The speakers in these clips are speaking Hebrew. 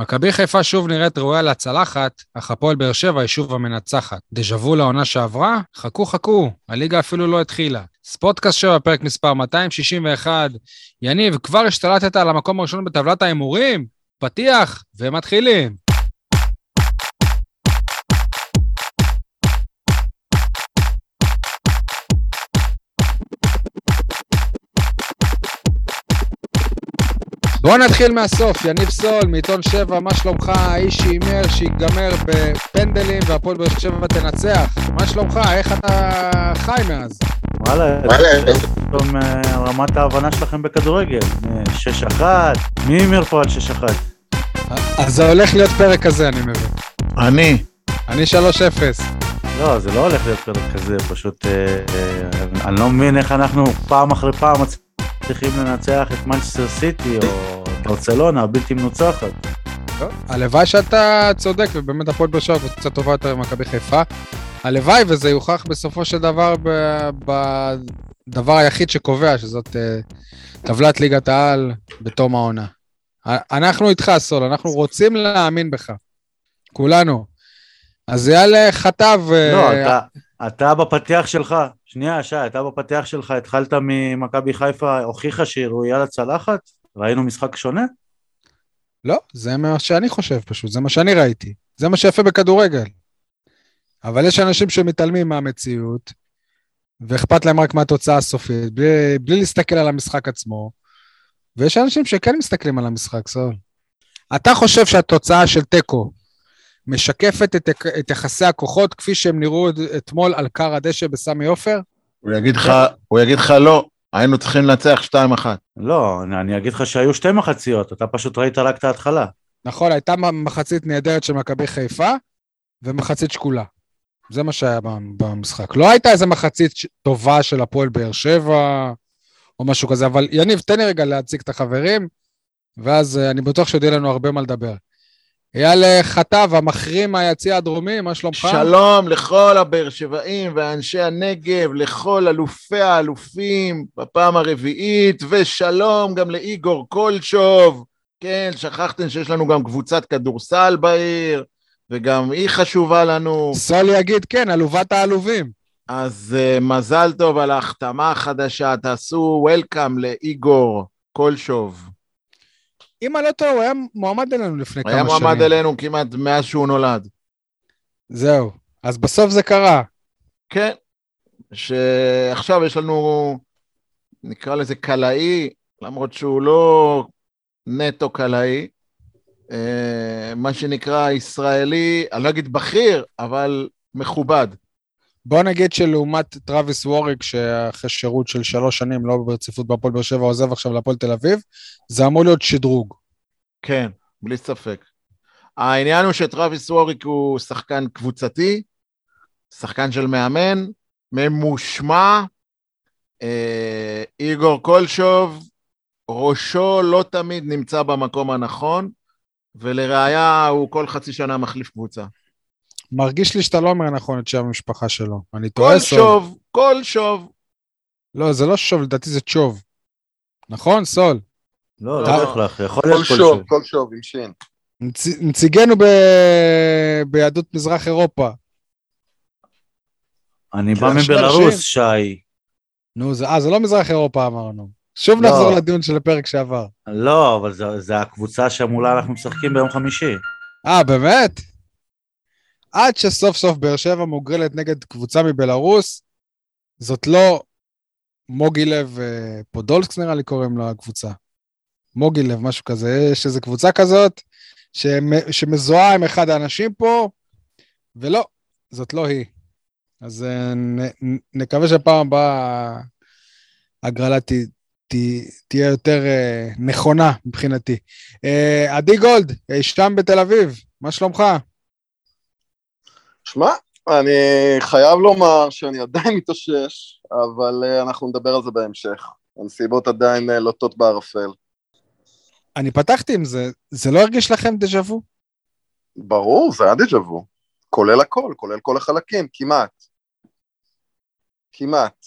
מכבי חיפה שוב נראית ראויה להצלחת, אך הפועל באר שבע היא שוב המנצחת. דז'ה וו לעונה שעברה? חכו חכו, הליגה אפילו לא התחילה. ספורטקאסט 7, פרק מספר 261. יניב, כבר השתלטת על המקום הראשון בטבלת ההימורים? פתיח, ומתחילים. בואו נתחיל מהסוף, יניב סול, מעיתון שבע, מה שלומך? האיש שהימר שיגמר בפנדלים והפועל באר שבע תנצח. מה שלומך? איך אתה חי מאז? וואלה, פתאום אה, רמת ההבנה שלכם בכדורגל. 6-1, מי הימר פה על 6-1? אז זה הולך להיות פרק כזה, אני מבין. אני. אני 3-0. לא, זה לא הולך להיות פרק כזה, פשוט... אה, אה, אני לא מבין איך אנחנו פעם אחרי פעם צריכים לנצח את מנצ'סטר סיטי או ברצלונה הבלתי מנוצחת. הלוואי שאתה צודק ובאמת הפועל באר שבע קצת טובה יותר ממכבי חיפה. הלוואי וזה יוכח בסופו של דבר בדבר היחיד שקובע, שזאת אה, טבלת ליגת העל בתום העונה. אנחנו איתך, סול, אנחנו רוצים להאמין בך. כולנו. אז יאללה, חטב... אה, לא, אתה, אתה בפתיח שלך, שנייה, שי, אתה בפתיח שלך התחלת ממכבי חיפה, הוכיחה שהיא ראויה לצלחת? ראינו משחק שונה? לא, זה מה שאני חושב פשוט, זה מה שאני ראיתי. זה מה שיפה בכדורגל. אבל יש אנשים שמתעלמים מהמציאות, ואכפת להם רק מהתוצאה הסופית, בלי, בלי להסתכל על המשחק עצמו, ויש אנשים שכן מסתכלים על המשחק, סול. אתה חושב שהתוצאה של תיקו משקפת את, את יחסי הכוחות כפי שהם נראו אתמול על כר הדשא בסמי עופר? הוא יגיד לך, הוא יגיד לך לא, היינו צריכים לנצח 2-1. לא, אני אגיד לך שהיו שתי מחציות, אתה פשוט ראית רק את ההתחלה. נכון, הייתה מחצית נהדרת של מכבי חיפה ומחצית שקולה. זה מה שהיה במשחק. לא הייתה איזה מחצית טובה של הפועל באר שבע או משהו כזה, אבל יניב, תן לי רגע להציג את החברים, ואז אה, אני בטוח שעוד יהיה לנו הרבה מה לדבר. אייל חטב, המחרים מהיציע הדרומי, מה שלומך? שלום לכל הבאר שבעים ואנשי הנגב, לכל אלופי האלופים בפעם הרביעית, ושלום גם לאיגור קולשוב. כן, שכחתם שיש לנו גם קבוצת כדורסל בעיר, וגם היא חשובה לנו. סול יגיד, כן, אלובת העלובים. אז uh, מזל טוב על ההחתמה החדשה, תעשו וולקאם לאיגור קולשוב. אם אני לא טועה, הוא היה מועמד אלינו לפני כמה שנים. היה מועמד אלינו כמעט מאז שהוא נולד. זהו. אז בסוף זה קרה. כן. שעכשיו יש לנו, נקרא לזה קלעי, למרות שהוא לא נטו קלעי. אה, מה שנקרא ישראלי, אני לא אגיד בכיר, אבל מכובד. בוא נגיד שלעומת טראביס ווריק, שאחרי שירות של שלוש שנים, לא ברציפות בהפועל באר שבע, עוזב עכשיו להפועל תל אביב, זה אמור להיות שדרוג. כן, בלי ספק. העניין הוא שטראביס ווריק הוא שחקן קבוצתי, שחקן של מאמן, ממושמע, אה, איגור קולשוב, ראשו לא תמיד נמצא במקום הנכון, ולראיה הוא כל חצי שנה מחליף קבוצה. מרגיש לי שאתה לא אומר נכון את שם המשפחה שלו. אני טועה סול. כל שוב, כל שוב. לא, זה לא שוב, לדעתי זה צ'וב. נכון, סול? לא, לא בהכרח, יכול להיות כל שוב. כל שוב, עם שין. נציגנו ב... ביהדות מזרח אירופה. אני בא מבלארוס, שי. נו, זה, אה, זה לא מזרח אירופה אמרנו. שוב לא. נחזור לדיון של הפרק שעבר. לא, אבל זה, זה הקבוצה שמולה אנחנו משחקים ביום חמישי. אה, באמת? עד שסוף סוף באר שבע מוגרלת נגד קבוצה מבלארוס, זאת לא מוגילב אה, פודולסק נראה לי קוראים לה הקבוצה. מוגילב, משהו כזה, יש איזו קבוצה כזאת שמזוהה עם אחד האנשים פה, ולא, זאת לא היא. אז אה, נקווה שפעם הבאה הגרלה ת, ת, תהיה יותר uh, נכונה מבחינתי. עדי גולד, שם בתל אביב, מה שלומך? שמע, אני חייב לומר שאני עדיין מתאושש, אבל uh, אנחנו נדבר על זה בהמשך. הנסיבות עדיין uh, לוטות בערפל. אני פתחתי עם זה, זה לא הרגיש לכם דז'ה וו? ברור, זה היה דז'ה וו. כולל הכל, כולל כל החלקים, כמעט. כמעט.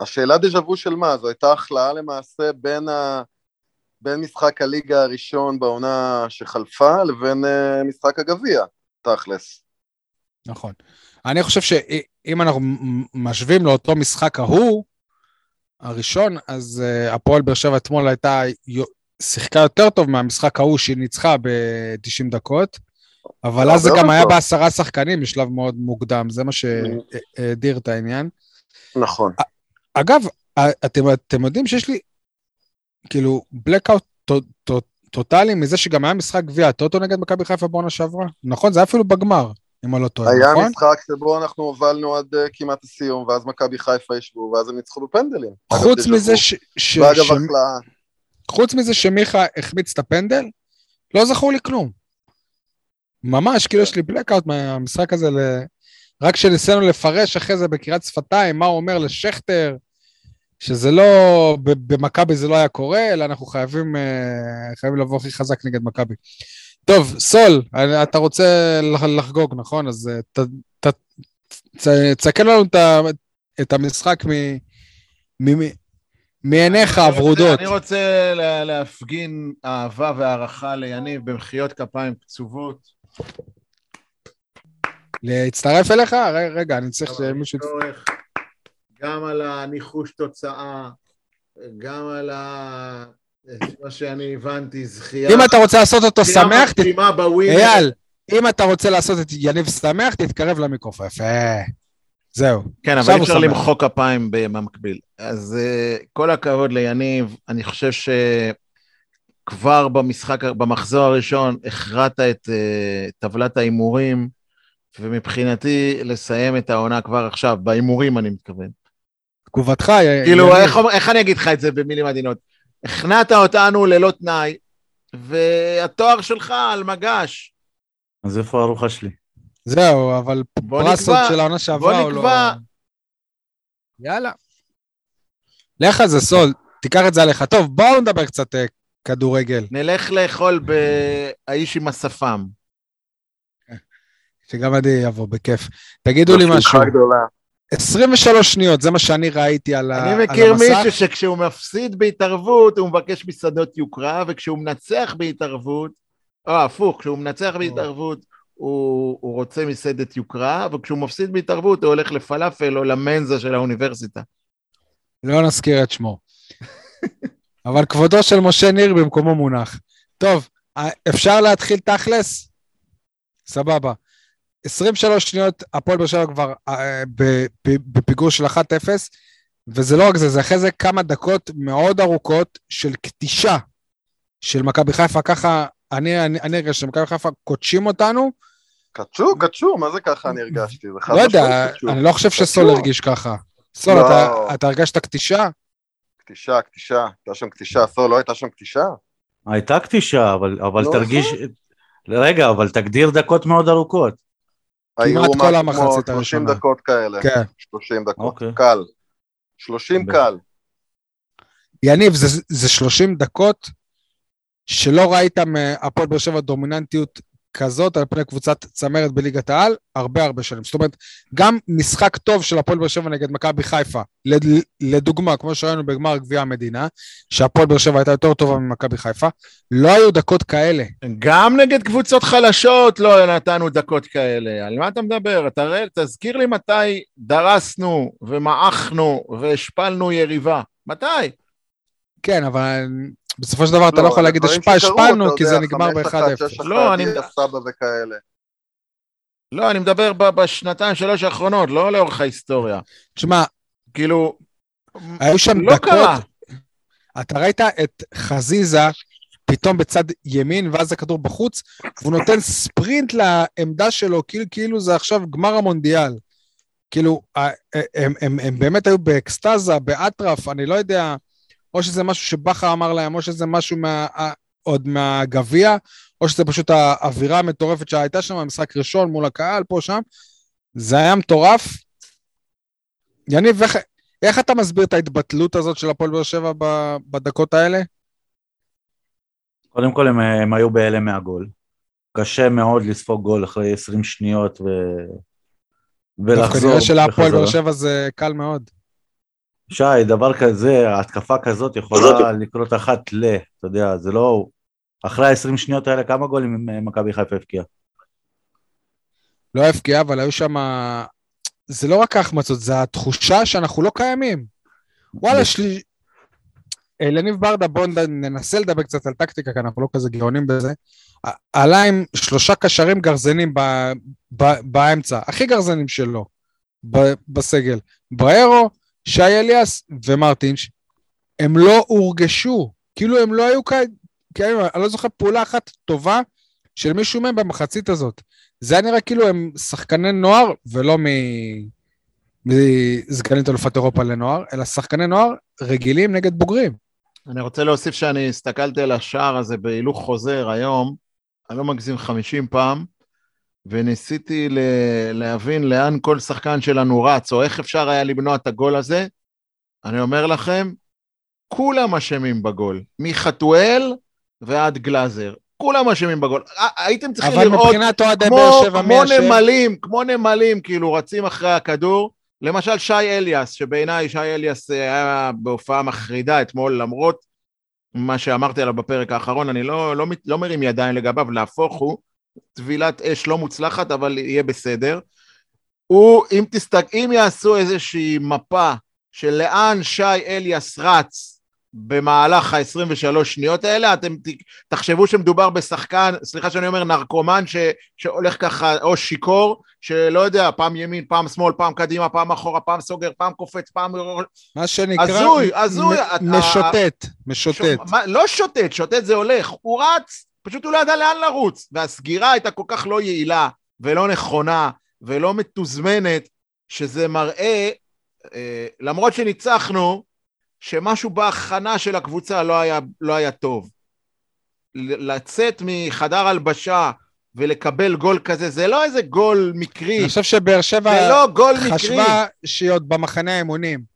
השאלה דז'ה וו של מה? זו הייתה הכלאה למעשה בין, ה... בין משחק הליגה הראשון בעונה שחלפה לבין uh, משחק הגביע, תכלס. נכון. אני חושב שאם אנחנו משווים לאותו משחק ההוא, הראשון, אז uh, הפועל באר שבע אתמול הייתה, שיחקה יותר טוב מהמשחק ההוא שהיא ניצחה ב-90 דקות, אבל אז זה גם היה בעשרה שחקנים בשלב מאוד מוקדם, זה מה שהדיר את העניין. נכון. אגב, אתם, אתם יודעים שיש לי, כאילו, blackout טוטאלי מזה שגם היה משחק גביע הטוטו נגד מכבי חיפה בעונה שעברה? נכון? זה היה אפילו בגמר, אם אני לא טועה, נכון? היה משחק שבו אנחנו הובלנו עד uh, כמעט הסיום, ואז מכבי חיפה ישבו, ואז הם ניצחו בפנדלים. חוץ מזה ש... ש... ואגב, ש... החלאה. חוץ מזה שמיכה החמיץ את הפנדל, לא זכור לי כלום. ממש, כאילו יש לי blackout מהמשחק הזה, ל... רק כשניסינו לפרש אחרי זה בקריאת שפתיים, מה הוא אומר לשכטר, שזה לא, במכבי זה לא היה קורה, אלא אנחנו חייבים, אה, חייבים לבוא הכי חזק נגד מכבי. טוב, סול, אתה רוצה לחגוג, נכון? אז אה, ת, ת, ת, תסתכל לנו את המשחק מעיניך הוורודות. אני רוצה להפגין אהבה והערכה ליניב במחיאות כפיים קצובות. להצטרף אליך? רגע, אני צריך שמישהו... גם על הניחוש תוצאה, גם על ה... מה שאני הבנתי, זכייה... אם אתה רוצה לעשות אותו שמח, בווינר. אייל, אם אתה רוצה לעשות את יניב שמח, תתקרב למיקרופון. יפה. זהו. כן, אבל אי אפשר למחוא כפיים במקביל. אז uh, כל הכבוד ליניב, אני חושב שכבר במשחק, במחזור הראשון, הכרעת את uh, טבלת ההימורים, ומבחינתי לסיים את העונה כבר עכשיו, בהימורים אני מתכוון. תגובתך, כאילו, איך, איך אני אגיד לך את זה במילים עדינות? הכנעת אותנו ללא תנאי, והתואר שלך על מגש. אז איפה הארוחה שלי? זהו, אבל פרס עוד של העונה שעברה הוא לא... בוא נקבע. יאללה. לך על זה, סול, תיקח את זה עליך. טוב, בואו נדבר קצת אה, כדורגל. נלך לאכול באיש עם השפם. שגם אני אבוא, בכיף. תגידו לי משהו. 23 שניות, זה מה שאני ראיתי על, המסך. אני מכיר מישהו שכשהוא מפסיד בהתערבות, הוא מבקש מסעדות יוקרה, וכשהוא מנצח בהתערבות, או הפוך, כשהוא מנצח בהתערבות, הוא, הוא רוצה מסעדת יוקרה, וכשהוא מפסיד בהתערבות, הוא הולך לפלאפל או למנזה של האוניברסיטה. לא נזכיר את שמו. אבל כבודו של משה ניר במקומו מונח. טוב, אפשר להתחיל תכלס? סבבה. 23 שניות, הפועל באר שבע כבר אה, בפיגור של 1-0, וזה לא רק זה, זה אחרי זה כמה דקות מאוד ארוכות של קטישה של מכבי חיפה, ככה אני, אני, אני הרגשתי שמכבי חיפה קודשים אותנו. קדשו, קדשו, מה זה ככה אני הרגשתי? לא יודע, אני לא חושב שסול הרגיש ככה. סול, לא. אתה, אתה הרגשת קטישה? קטישה, קטישה, הייתה שם קטישה, סול, לא הייתה שם קטישה? הייתה קטישה, אבל, אבל לא תרגיש... רגע, אבל תגדיר דקות מאוד ארוכות. כמעט כל המחצית הראשונה. 30 דקות כאלה. כן. 30 דקות, okay. אוקיי. קל. 30 ב... קל. יניב, זה, זה 30 דקות שלא ראית מהפועל באר שבע דומיננטיות כזאת על פני קבוצת צמרת בליגת העל, הרבה הרבה שנים. זאת אומרת, גם משחק טוב של הפועל באר שבע נגד מכבי חיפה, לדוגמה, כמו שראינו בגמר גביע המדינה, שהפועל באר שבע הייתה יותר טובה ממכבי חיפה, לא היו דקות כאלה. גם נגד קבוצות חלשות לא נתנו דקות כאלה. על מה אתה מדבר? תראה, תזכיר לי מתי דרסנו ומעכנו והשפלנו יריבה. מתי? כן, אבל בסופו של דבר אתה לא, לא יכול להגיד השפענו, כי זה נגמר ב-1-0. לא, אני... לא, אני מדבר בשנתיים, שלוש האחרונות, לא לאורך ההיסטוריה. תשמע, כאילו, היו שם לא דקות, קרה. אתה ראית את חזיזה פתאום בצד ימין, ואז הכדור בחוץ, והוא נותן ספרינט לעמדה שלו, כאילו, כאילו זה עכשיו גמר המונדיאל. כאילו, הם, הם, הם באמת היו באקסטזה, באטרף, אני לא יודע, או שזה משהו שבכר אמר להם, או שזה משהו מה, עוד מהגביע, או שזה פשוט האווירה המטורפת שהייתה שם, המשחק ראשון מול הקהל, פה, שם. זה היה מטורף. יניב, איך, איך אתה מסביר את ההתבטלות הזאת של הפועל באר שבע בדקות האלה? קודם כל, הם, הם היו בהלם מהגול. קשה מאוד לספוג גול אחרי 20 שניות ו... ולחזור. דווקא נראה שלהפועל באר שבע זה קל מאוד. שי, דבר כזה, התקפה כזאת יכולה לקרות אחת ל... אתה יודע, זה לא... אחרי ה-20 שניות האלה, כמה גולים מכבי חיפה הבקיעה? לא הבקיע, אבל היו שם... זה לא רק ההחמצות, זה התחושה שאנחנו לא קיימים. וואלה, שלי... אלניב ברדה, בואו ננסה לדבר קצת על טקטיקה, כי אנחנו לא כזה גאונים בזה. עלה עם שלושה קשרים גרזנים ב, ב, באמצע, הכי גרזנים שלו, ב, בסגל. בריירו, שי אליאס ומרטינש, הם לא הורגשו, כאילו הם לא היו כאלה, אני לא זוכר פעולה אחת טובה של מישהו מהם במחצית הזאת. זה היה נראה כאילו הם שחקני נוער ולא. מסגנית אלופת אירופה לנוער, אלא שחקני נוער רגילים נגד בוגרים. אני רוצה להוסיף שאני הסתכלתי על השער הזה בהילוך חוזר היום, אני לא מגזים 50 פעם, וניסיתי ל- להבין לאן כל שחקן שלנו רץ, או איך אפשר היה למנוע את הגול הזה. אני אומר לכם, כולם אשמים בגול, מחתואל ועד גלאזר. כולם אשמים בגול. הייתם צריכים אבל לראות... אבל מבחינת אוהדי כמו, באר שבע, מי כמו אשם? נמלים, כמו נמלים, כאילו רצים אחרי הכדור. למשל שי אליאס, שבעיניי שי אליאס אה, היה בהופעה מחרידה אתמול, למרות מה שאמרתי עליו בפרק האחרון, אני לא, לא, לא מרים ידיים לגביו, להפוך הוא, טבילת אש לא מוצלחת, אבל יהיה בסדר. הוא, אם, תסתק, אם יעשו איזושהי מפה של לאן שי אליאס רץ במהלך ה-23 שניות האלה, אתם ת, תחשבו שמדובר בשחקן, סליחה שאני אומר נרקומן, ש, שהולך ככה, או שיכור, שלא יודע, פעם ימין, פעם שמאל, פעם קדימה, פעם אחורה, פעם סוגר, פעם קופץ, פעם... מה שנקרא... הזוי, הזוי. מ- משוטט, משוטט. ש... מה, לא שוטט, שוטט זה הולך, הוא רץ, פשוט הוא לא ידע לאן לרוץ, והסגירה הייתה כל כך לא יעילה, ולא נכונה, ולא מתוזמנת, שזה מראה, אה, למרות שניצחנו, שמשהו בהכנה של הקבוצה לא היה, לא היה טוב. לצאת מחדר הלבשה ולקבל גול כזה, זה לא איזה גול מקרי. אני חושב שבאר שבע לא גול מקרי. חשבה שהיא עוד במחנה האימונים.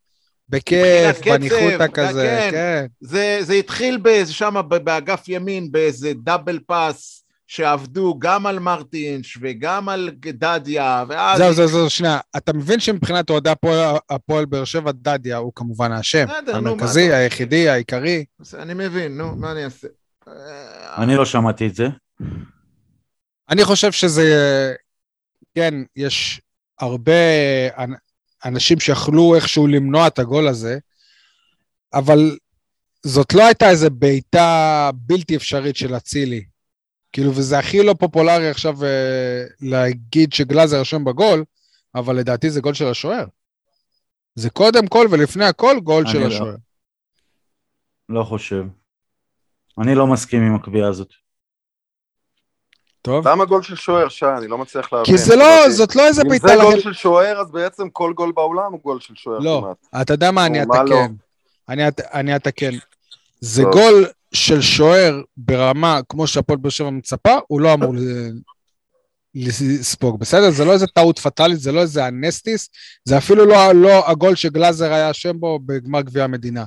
בכיף, בניחותא כזה, כן. כן. זה, זה התחיל באיזה שם באגף ימין, באיזה דאבל פאס, שעבדו גם על מרטינש וגם על דדיה, ואז... זהו, זהו, זהו, שנייה. אתה מבין שמבחינת אוהדי הפועל- הפועל באר שבע, דדיה הוא כמובן האשם. בסדר, נו, מה המרכזי, היחידי, העיקרי. אני מבין, נו, מה אני אעשה? אני לא שמעתי את זה. אני חושב שזה, כן, יש הרבה אנשים שיכלו איכשהו למנוע את הגול הזה, אבל זאת לא הייתה איזו בעיטה בלתי אפשרית של אצילי. כאילו, וזה הכי לא פופולרי עכשיו אה, להגיד שגלאזר רשום בגול, אבל לדעתי זה גול של השוער. זה קודם כל ולפני הכל גול של לא. השוער. לא חושב. אני לא מסכים עם הקביעה הזאת. טוב? למה גול של שוער, שי? אני לא מצליח להבין. כי זה לא. זאת לא איזה אם בעיטה... זה לח- גול של שוער, אז בעצם כל גול בעולם הוא גול של שוער לא, כמעט. אתה יודע מה, אני מה לא? אתקן. אני את- אני אתקן. זה. גול של שוער ברמה כמו שהפועל באר שבע מצפה, הוא לא אמור ל- לספוג, בסדר? זה לא איזה טעות פטאלית, זה לא איזה אנסטיס, זה אפילו לא, לא הגול שגלאזר היה אשם בו בגמר גביע המדינה.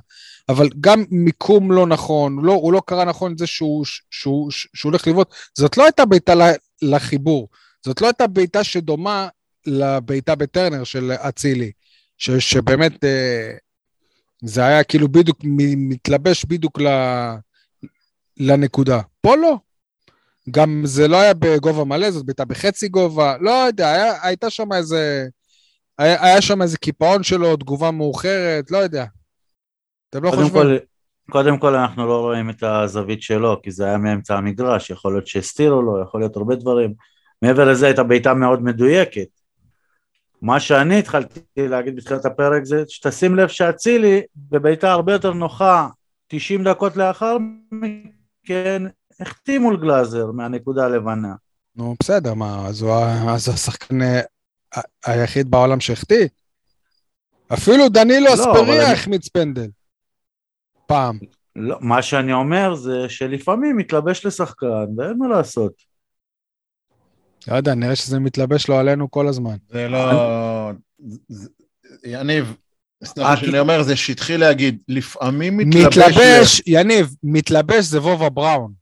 אבל גם מיקום לא נכון, לא, הוא לא קרא נכון את זה שהוא, שהוא, שהוא, שהוא הולך לבעוט, זאת לא הייתה בעיטה לחיבור, זאת לא הייתה בעיטה שדומה לבעיטה בטרנר של אצילי, ש, שבאמת אה, זה היה כאילו בדיוק, מתלבש בדיוק לנקודה. פה לא. גם זה לא היה בגובה מלא, זאת בעיטה בחצי גובה, לא יודע, היה, הייתה שם איזה... היה, היה שם איזה קיפאון שלו, תגובה מאוחרת, לא יודע. אתם לא קודם חושבים? כל, קודם כל אנחנו לא רואים את הזווית שלו, כי זה היה מאמצע המגרש, יכול להיות שהסתירו לו, יכול להיות הרבה דברים. מעבר לזה הייתה בעיטה מאוד מדויקת. מה שאני התחלתי להגיד בתחילת הפרק זה שתשים לב שאצילי בבעיטה הרבה יותר נוחה 90 דקות לאחר מכן החטיא מול גלאזר מהנקודה הלבנה. נו, בסדר, מה, אז הוא השחקן אה, היחיד בעולם שהחטיא? אפילו דנילו לא, אספריה החמיץ פנדל. פעם. לא, מה שאני אומר זה שלפעמים מתלבש לשחקן ואין מה לעשות. לא יודע, נראה שזה מתלבש לו עלינו כל הזמן. זה לא... יניב, סליחה אה, שאני אומר, זה שטחי להגיד, לפעמים מתלבש... מתלבש, יניב, מתלבש זה וובה בראון,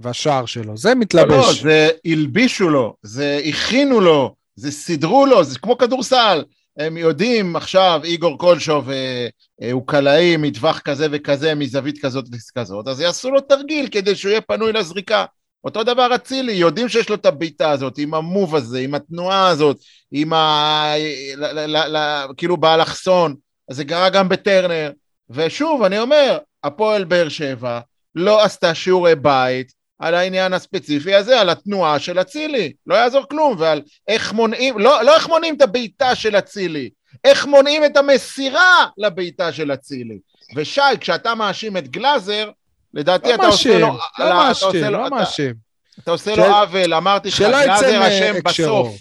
והשער שלו, זה לא, לא, מתלבש. זה הלבישו לו, זה הכינו לו, זה סידרו לו, זה כמו כדורסל. הם יודעים עכשיו, איגור קולשוב אה, אה, הוא קלעי מטווח כזה וכזה, מזווית כזאת וכזאת, אז יעשו לו תרגיל כדי שהוא יהיה פנוי לזריקה. אותו דבר אצילי, יודעים שיש לו את הבעיטה הזאת, עם המוב הזה, עם התנועה הזאת, עם ה... ל, ל, ל, ל, כאילו באלכסון, אז זה קרה גם בטרנר. ושוב, אני אומר, הפועל באר שבע לא עשתה שיעורי בית על העניין הספציפי הזה, על התנועה של אצילי, לא יעזור כלום, ועל איך מונעים, לא, לא איך מונעים את הבעיטה של אצילי, איך מונעים את המסירה לבעיטה של אצילי. ושי, כשאתה מאשים את גלאזר, לדעתי לא אתה עושה לו... מאשים, לא מאשים, לא מאשים. אתה עושה של- לו עוול, אמרתי לך, גלאזר אשם. בסוף.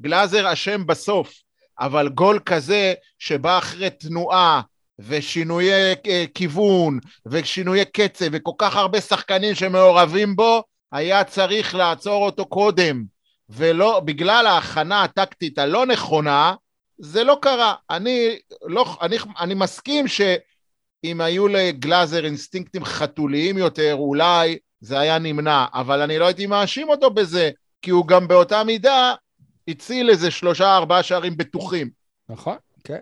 גלאזר אשם בסוף, אבל גול כזה שבא אחרי תנועה ושינויי אה, כיוון ושינויי קצב וכל כך הרבה שחקנים שמעורבים בו, היה צריך לעצור אותו קודם. ולא, בגלל ההכנה הטקטית הלא נכונה, זה לא קרה. אני, לא, אני, אני מסכים שאם היו לגלאזר אינסטינקטים חתוליים יותר, אולי זה היה נמנע, אבל אני לא הייתי מאשים אותו בזה, כי הוא גם באותה מידה הציל איזה שלושה ארבעה שערים בטוחים. נכון, כן.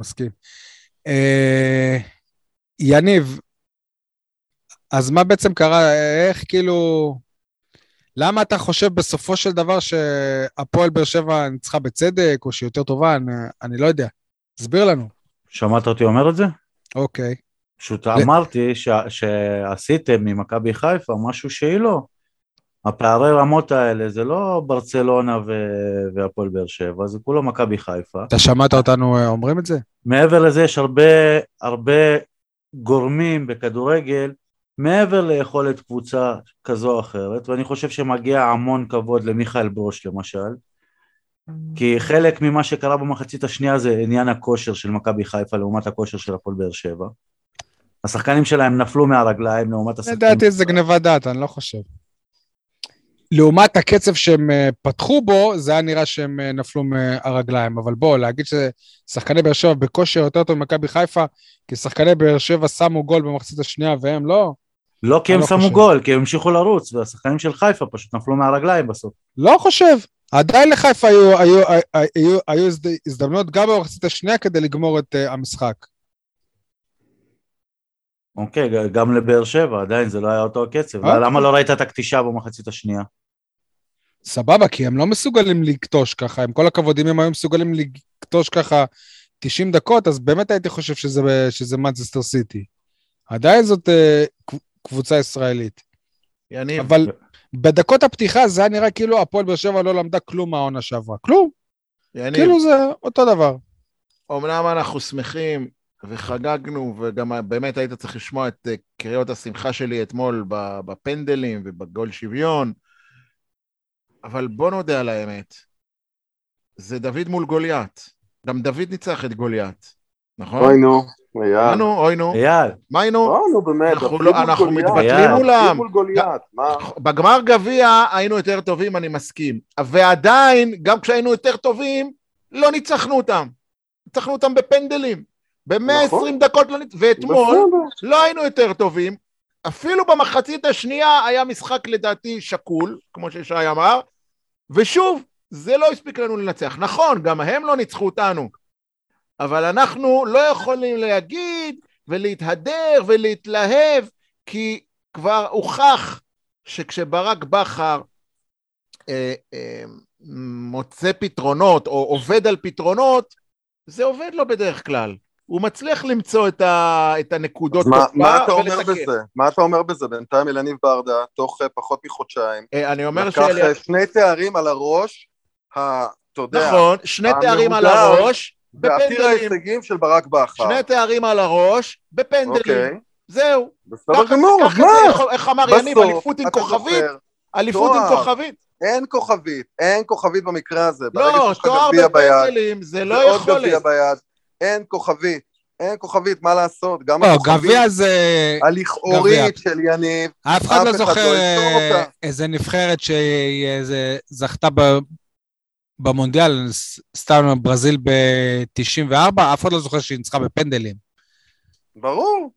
מסכים. אה, יניב, אז מה בעצם קרה? איך כאילו... למה אתה חושב בסופו של דבר שהפועל באר שבע ניצחה בצדק, או שהיא יותר טובה? אני, אני לא יודע. תסביר לנו. שמעת אותי אומר את זה? אוקיי. פשוט אמרתי ש... שעשיתם ממכבי חיפה משהו שהיא לא. הפערי רמות האלה זה לא ברצלונה ו... והפועל באר שבע, זה כולו מכבי חיפה. אתה שמעת אותנו אומרים את זה? מעבר לזה יש הרבה, הרבה גורמים בכדורגל מעבר ליכולת קבוצה כזו או אחרת, ואני חושב שמגיע המון כבוד למיכאל ברוש למשל, כי חלק ממה שקרה במחצית השנייה זה עניין הכושר של מכבי חיפה לעומת הכושר של הפועל באר שבע. השחקנים שלהם נפלו מהרגליים לעומת השחקנים... לדעתי זה גניבת דעת, אני לא חושב. לעומת הקצב שהם אה, פתחו בו, זה היה נראה שהם אה, נפלו מהרגליים. אבל בוא, להגיד ששחקני באר שבע בכושר יותר טוב ממכבי חיפה, כי שחקני באר שבע שמו גול במחצית השנייה והם לא, לא כי הם לא שמו חושב. גול, כי הם המשיכו לרוץ, והשחקנים של חיפה פשוט נפלו מהרגליים בסוף. לא חושב. עדיין לחיפה היו, היו, היו, היו, היו הזד- הזדמנויות גם במחצית השנייה כדי לגמור את uh, המשחק. אוקיי, גם לבאר שבע, עדיין זה לא היה אותו הקצב. אוקיי. למה לא ראית את הקטישה במחצית השנייה? סבבה, כי הם לא מסוגלים לקטוש ככה, עם כל הכבוד, אם הם היו מסוגלים לקטוש ככה 90 דקות, אז באמת הייתי חושב שזה, שזה מנצ'סטר סיטי. עדיין זאת uh, קבוצה ישראלית. יניב, אבל בדקות הפתיחה זה היה נראה כאילו הפועל באר שבע לא למדה כלום מהעונה שעברה. כלום. יניב, כאילו זה אותו דבר. אמנם אנחנו שמחים וחגגנו, וגם באמת היית צריך לשמוע את אה, קריאות השמחה שלי אתמול בפנדלים ובגול שוויון, אבל בוא נודה על האמת, זה דוד מול גוליית. גם דוד ניצח את גוליית, נכון? אוי נו, אייל. נו, אוי נו, אייל, מה היינו? אוי נו, באמת. אנחנו לא- אנחנו. מתבטלים אייל. מולם. מה? בגמר גביע היינו יותר טובים, אני מסכים. ועדיין, גם כשהיינו יותר טובים, לא ניצחנו אותם. ניצחנו אותם בפנדלים. ב-120 נכון. דקות לא. ואתמול בסדר. לא היינו יותר טובים. אפילו במחצית השנייה היה משחק לדעתי שקול, כמו ששי אמר, ושוב, זה לא הספיק לנו לנצח. נכון, גם הם לא ניצחו אותנו, אבל אנחנו לא יכולים להגיד ולהתהדר ולהתלהב, כי כבר הוכח שכשברק בכר אה, אה, מוצא פתרונות או עובד על פתרונות, זה עובד לו בדרך כלל. הוא מצליח למצוא את, ה, את הנקודות מה- תורפה מה אתה אומר ולתקן. בזה? מה אתה אומר בזה? בינתיים אלניב ברדה, תוך אה, פחות מחודשיים, אה, אני אומר לקח שאלה... אה, שני תארים על הראש, אתה יודע, נכון, שני תארים על הראש, ועתיר בפנדלים. ההישגים של ברק בכר. שני תארים על הראש, בפנדלים. אוקיי, זהו. בסדר גמור, מה? זה, איך- איך אמר יניב, אליפות עם כוכבית? אליפות עם. כוכבית? אין כוכבית, אין כוכבית במקרה הזה. לא, תואר גביע בפנדלים זה לא ועוד גביע יכולת. ביד, אין כוכבית, אין כוכבית, מה לעשות? גם לא, הכוכבית גביע זה... הלכאורית של יניב, אף אחד לא זוכר לא אה. איזה נבחרת שזכתה ב- במונדיאל, סתם ברזיל ב-94, אף אחד לא זוכר שהיא ניצחה בפנדלים. ברור.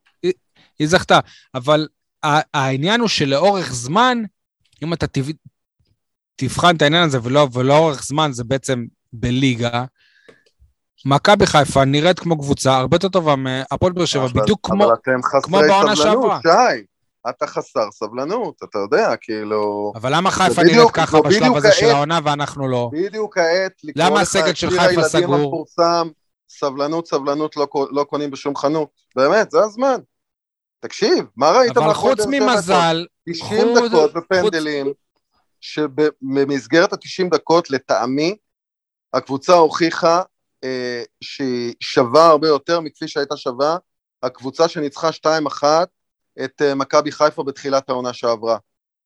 היא זכתה. אבל העניין הוא שלאורך זמן, אם אתה תבחן את העניין הזה ולא, ולאורך זמן זה בעצם בליגה, מכבי חיפה נראית כמו קבוצה הרבה יותר טובה מהפועל באר שבע, בדיוק כמו... אבל אתם חסרי כמו בעונה סבלנות, שעברה. שי. אתה חסר סבלנות, אתה יודע, כאילו... אבל למה חיפה נראית ככה בשלב הזה של. העונה ואנחנו לא? בדיוק לקרוא למה הסגל של חיפה סגור? המפורסם, סבלנות, סבלנות, לא, לא קונים בשום חנות. באמת, זה הזמן. תקשיב, מה ראית אבל חוץ? ממזל, 90 חוץ- דקות בפנדלים, שבמסגרת ה-90 דקות, לטעמי, הקבוצה הוכיחה אה, שהיא שווה הרבה יותר מכפי שהייתה שווה הקבוצה שניצחה 2-1 את אה, מכבי חיפה בתחילת העונה שעברה.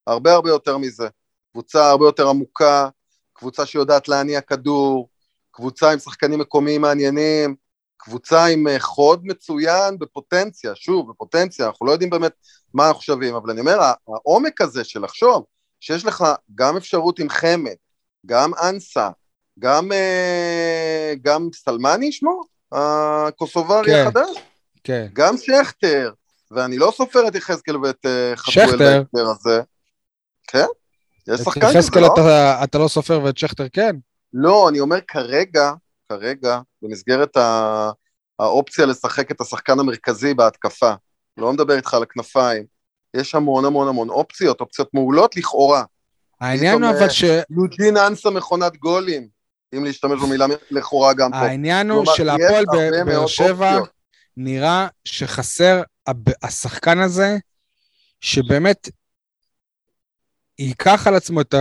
הרבה הרבה יותר מזה. קבוצה הרבה יותר עמוקה, קבוצה שיודעת להניע כדור, קבוצה עם שחקנים מקומיים מעניינים, קבוצה עם אה, חוד מצוין בפוטנציה, שוב, בפוטנציה, אנחנו לא יודעים באמת מה אנחנו שווים, אבל אני אומר, הע- העומק הזה של לחשוב שיש לך גם אפשרות עם חמד, גם אנסה, גם, אה, גם סלמני שמו? הקוסוברי כן. החדש? כן. גם שכטר, ואני לא סופר את יחזקאל ואת אה, חתואל. בהקשר הזה. כן? יש את שחקן כזה, יחזקאל לא? אתה- אתה לא סופר ואת שכטר כן? לא, אני אומר כרגע, כרגע, במסגרת ה... האופציה לשחק את השחקן המרכזי בהתקפה, לא מדבר איתך על הכנפיים, יש המון המון המון אופציות, אופציות מעולות לכאורה. העניין הוא אבל ש... יוג'ין אנסה מכונת גולים, אם להשתמש במילה לכאורה גם פה. העניין הוא שלהפועל באר שבע. נראה שחסר השחקן הזה, שבאמת ייקח על עצמו את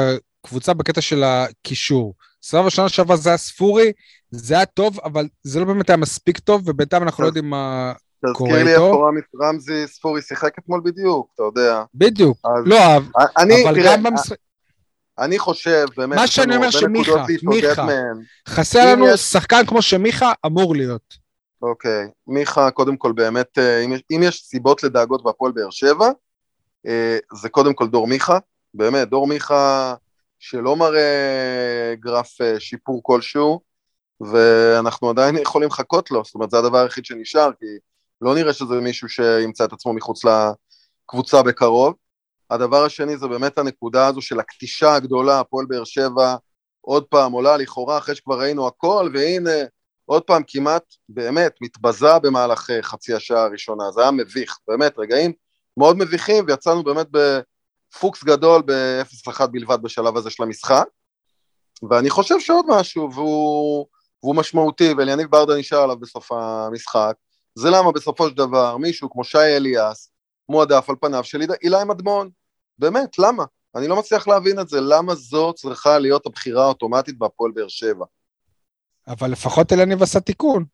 הקבוצה בקטע של הקישור. סבבה, שנה שעברה זה היה ספורי, זה היה טוב, אבל זה לא באמת היה מספיק טוב, ובינתיים אנחנו לא יודעים מה קורה תזכיר לי איתו. איפה רמי רמזי ספורי שיחק אתמול בדיוק, אתה יודע. בדיוק. לא, אבל גם במשחק... אני חושב, באמת, מה שאני אומר שמיכה, מיכה. חסר לנו יש- שחקן כמו שמיכה אמור להיות. אוקיי, מיכה, קודם כל באמת, אה, אם יש, אם יש סיבות לדאגות בהפועל באר שבע, אה, זה קודם כל דור מיכה, באמת, דור מיכה שלא מראה גרף אה, שיפור כלשהו, ואנחנו עדיין יכולים לחכות לו, זאת אומרת, זה הדבר היחיד שנשאר, כי לא נראה שזה מישהו שימצא את עצמו מחוץ לקבוצה בקרוב. הדבר השני זה באמת הנקודה הזו של הקטישה הגדולה, הפועל באר שבע עוד פעם עולה לכאורה אחרי שכבר ראינו הכל, והנה עוד פעם כמעט באמת מתבזה במהלך אה, חצי השעה הראשונה, זה היה מביך, באמת, רגעים מאוד מביכים, ויצאנו באמת בפוקס גדול ב-0-1 בלבד בשלב הזה של המשחק, ואני חושב שעוד משהו, והוא, והוא משמעותי, ואליניב ברדה נשאר עליו בסוף המשחק, זה למה בסופו של דבר מישהו כמו שי אליאס מועדף על פניו של אילי- מדמון, באמת, למה? אני לא מצליח להבין את זה, למה זו צריכה להיות הבחירה האוטומטית בהפועל באר שבע? אבל לפחות אלניב עשה תיקון.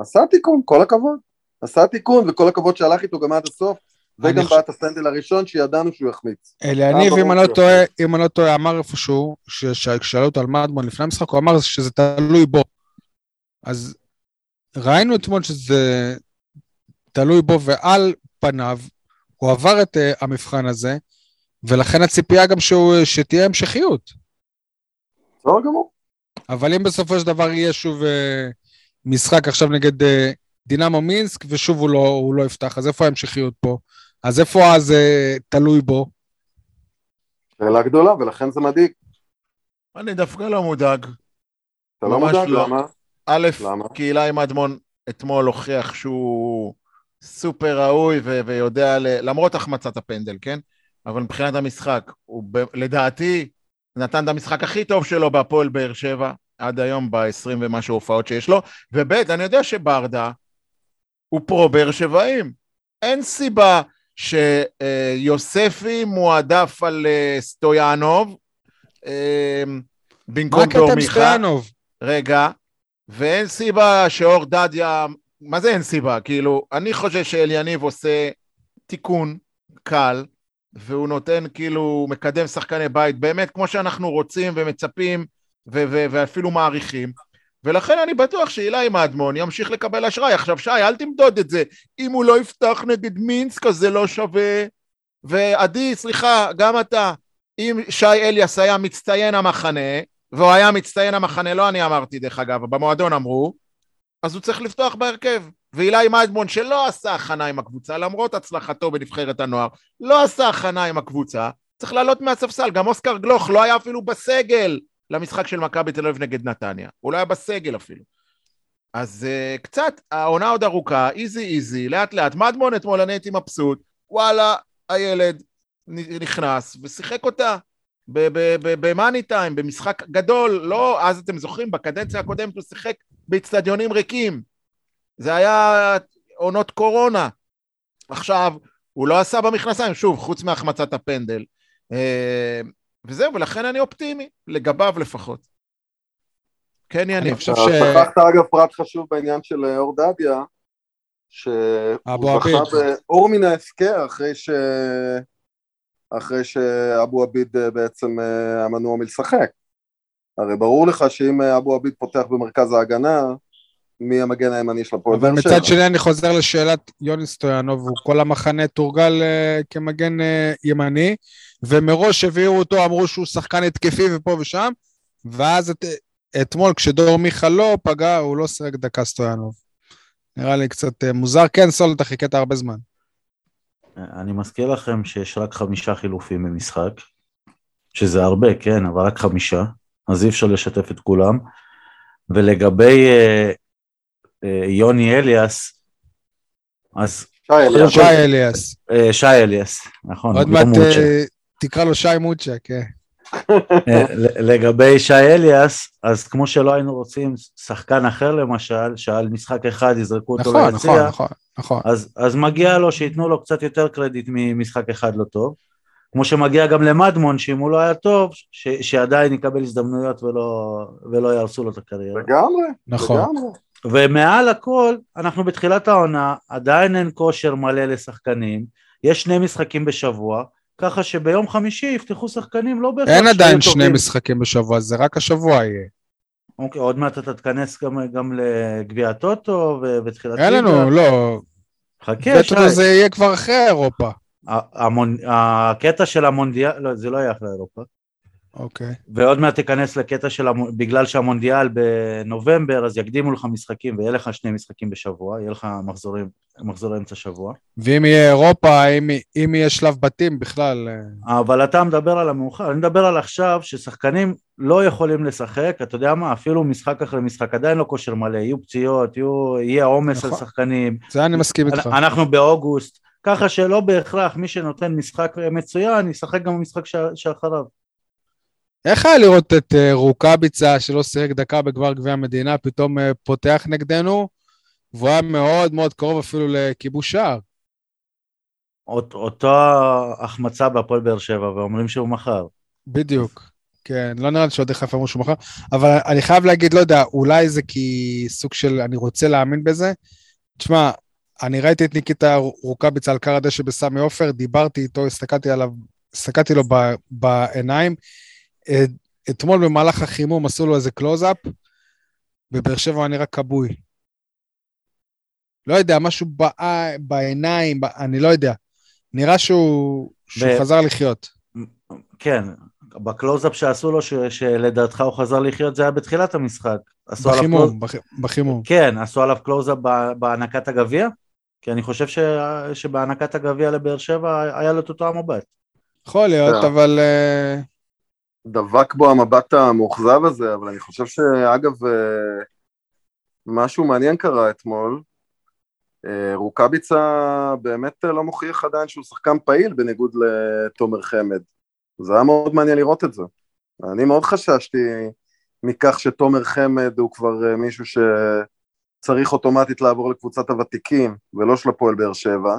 עשה תיקון, כל הכבוד. עשה תיקון, וכל הכבוד שהלך איתו גם עד הסוף, וגם בעט הסנדל הראשון שידענו שהוא יחמיץ. אליניב, ברור אם אני לא טועה, אם אני לא טועה, אמר איפשהו, שכששאלו אותו על מדמון לפני המשחק, הוא אמר שזה תלוי בו. אז ראינו אתמול שזה תלוי בו, ועל פניו, הוא עבר את uh, המבחן הזה, ולכן הציפייה גם שהוא, שתהיה המשכיות. בסדר גמור. אבל אם בסופו של דבר יהיה שוב uh, משחק עכשיו נגד uh, דינמו מינסק, ושוב הוא לא, הוא לא יפתח, אז איפה ההמשכיות פה? אז איפה אז uh, תלוי בו? שאלה גדולה, ולכן זה מדאיג. אני דווקא לא מודאג. אתה לא מודאג, לא. למה? א', למה? כי אילי מדמון אתמול הוכיח שהוא סופר ראוי ו- ויודע, ל- למרות החמצת הפנדל, כן? אבל מבחינת המשחק, הוא ב- לדעתי נתן את המשחק הכי טוב שלו בהפועל באר שבע, עד היום ב-20 ומשהו הופעות שיש לו, וב', אני יודע שברדה הוא פרו באר שבעים. אין סיבה שיוספי מועדף על אה, סטויאנוב, אה, מה במקום דור מיכה. סטויאנוב? רגע, ואין סיבה שאור דדיה, מה זה אין סיבה? כאילו, אני חושב שאליניב עושה תיקון קל, והוא נותן כאילו, מקדם שחקני בית, באמת כמו שאנחנו רוצים ומצפים ו- ו- ואפילו מעריכים. ולכן אני בטוח שאילי מדמון ימשיך לקבל אשראי. עכשיו שי, אל תמדוד את זה. אם הוא לא יפתח נגד מינסק אז זה לא שווה. ועדי, סליחה, גם אתה, אם שי אליאס היה מצטיין המחנה, והוא היה מצטיין המחנה, לא אני אמרתי דרך אגב, במועדון אמרו, אז הוא צריך לפתוח בהרכב. ואילי מדמון שלא עשה הכנה עם הקבוצה, למרות הצלחתו בנבחרת הנוער, לא עשה הכנה עם הקבוצה, צריך לעלות מהספסל. גם אוסקר גלוך לא היה אפילו בסגל למשחק של מכבי תל אביב נגד נתניה. הוא לא היה בסגל אפילו. אז uh, קצת, העונה עוד ארוכה, איזי איזי, לאט לאט. מדמון אתמול אני הייתי מבסוט, וואלה, הילד נכנס ושיחק אותה במאני טיים, במשחק גדול, לא, אז אתם זוכרים, בקדנציה הקודמת הוא שיחק באצטדיונים ריקים. זה היה עונות קורונה. עכשיו, הוא לא עשה במכנסיים, שוב, חוץ מהחמצת הפנדל. אה, וזהו, ולכן אני אופטימי, לגביו לפחות. כן, יניב. אני חושב ש... שכחת אגב פרט חשוב בעניין של אה, אור דדיה, שהוא זכה באור מן ההפקר אחרי ש... אחרי שאבו עביד אה, בעצם היה מנוע מלשחק. הרי ברור לך שאם אבו עביד פותח במרכז ההגנה, מי המגן הימני של הפועל באר שבע. אבל מצד שני אני חוזר לשאלת יוני סטויאנוב, הוא כל המחנה תורגל uh, כמגן uh, ימני, ומראש הביאו אותו, אמרו שהוא שחקן התקפי ופה ושם, ואז את, אתמול כשדור מיכה לא פגע, הוא לא שיחק דקה סטויאנוב. נראה לי קצת uh, מוזר, כן סול, אתה חיכית הרבה זמן. אני מזכיר לכם שיש רק חמישה חילופים במשחק, שזה הרבה, כן, אבל רק חמישה, אז אי אפשר לשתף את כולם. ולגבי uh, אה, יוני אליאס, אז... שי אליאס. אה, שי אליאס, נכון. עוד מעט אה, תקרא לו שי מוצ'ה, כן. לגבי שי אליאס, אז כמו שלא היינו רוצים שחקן אחר למשל, שעל משחק אחד יזרקו אותו נכון, ליציע, נכון, נכון, נכון. אז, אז מגיע לו שייתנו לו קצת יותר קרדיט ממשחק אחד לא טוב. כמו שמגיע גם למדמון, שאם הוא לא היה טוב, ש, שעדיין יקבל הזדמנויות ולא, ולא יהרסו לו את הקריירה. לגמרי, נכון. לגמרי. ומעל הכל, אנחנו בתחילת העונה, עדיין אין כושר מלא לשחקנים, יש שני משחקים בשבוע, ככה שביום חמישי יפתחו שחקנים לא בהכרח אין עדיין שני טובים. משחקים בשבוע, זה רק השבוע יהיה. אוקיי, עוד מעט אתה תיכנס גם, גם לגביע הטוטו ותחילת אין לנו, לא. חכה, שי. זה יהיה כבר אחרי אירופה. המונ... הקטע של המונדיאל, לא, זה לא יהיה אחרי אירופה. אוקיי. ועוד מעט תיכנס לקטע של, המ... בגלל שהמונדיאל בנובמבר, אז יקדימו לך משחקים, ויהיה לך שני משחקים בשבוע, יהיה לך מחזורים, מחזור אמצע שבוע. ואם יהיה אירופה, אם, אם יהיה שלב בתים בכלל... אה. אבל אתה מדבר על המאוחר, אני מדבר על עכשיו, ששחקנים לא יכולים לשחק, אתה יודע מה, אפילו משחק אחרי משחק, עדיין לא כושר מלא, יהיו פציעות, יהיו, יהיה עומס נכון. על שחקנים. זה אני מסכים איתך. אנחנו באוגוסט, ככה שלא בהכרח מי שנותן משחק מצוין, ישחק גם במשחק שאחריו. איך היה לראות את אה, רוקאביצה, שלא שיחק דקה בגבר גביע המדינה, פתאום אה, פותח נגדנו, והוא היה מאוד מאוד קרוב אפילו לכיבוש שער. אות, אותו החמצה בהפועל באר שבע, ואומרים שהוא מכר. בדיוק, כן, לא נראה לי שעוד חיפה אמרו שהוא מכר, אבל אני חייב להגיד, לא יודע, אולי זה כי סוג של, אני רוצה להאמין בזה. תשמע, אני ראיתי את ניקיטה רוקאביצה על קר הדשא בסמי עופר, דיברתי איתו, הסתכלתי עליו, הסתכלתי לו בעיניים, אתמול במהלך החימום עשו לו איזה קלוזאפ, בבאר שבע הוא נראה כבוי. לא יודע, משהו בא, בעיניים, בא, אני לא יודע. נראה שהוא, שהוא ו... חזר לחיות. כן, בקלוזאפ שעשו לו, ש, שלדעתך הוא חזר לחיות, זה היה בתחילת המשחק. בחימום, קלוז... בחימום. כן, עשו עליו קלוזאפ בהענקת הגביע, כי אני חושב ש, שבהענקת הגביע לבאר שבע היה לו את אותו המבט. יכול להיות, yeah. אבל... Uh... דבק בו המבט המאוכזב הזה, אבל אני חושב שאגב, אה, משהו מעניין קרה אתמול. אה, רוקאביצה באמת לא מוכיח עדיין שהוא שחקן פעיל בניגוד לתומר חמד. זה היה מאוד מעניין לראות את זה. אני מאוד חששתי מכך שתומר חמד הוא כבר אה, מישהו שצריך אוטומטית לעבור לקבוצת הוותיקים ולא של הפועל באר שבע.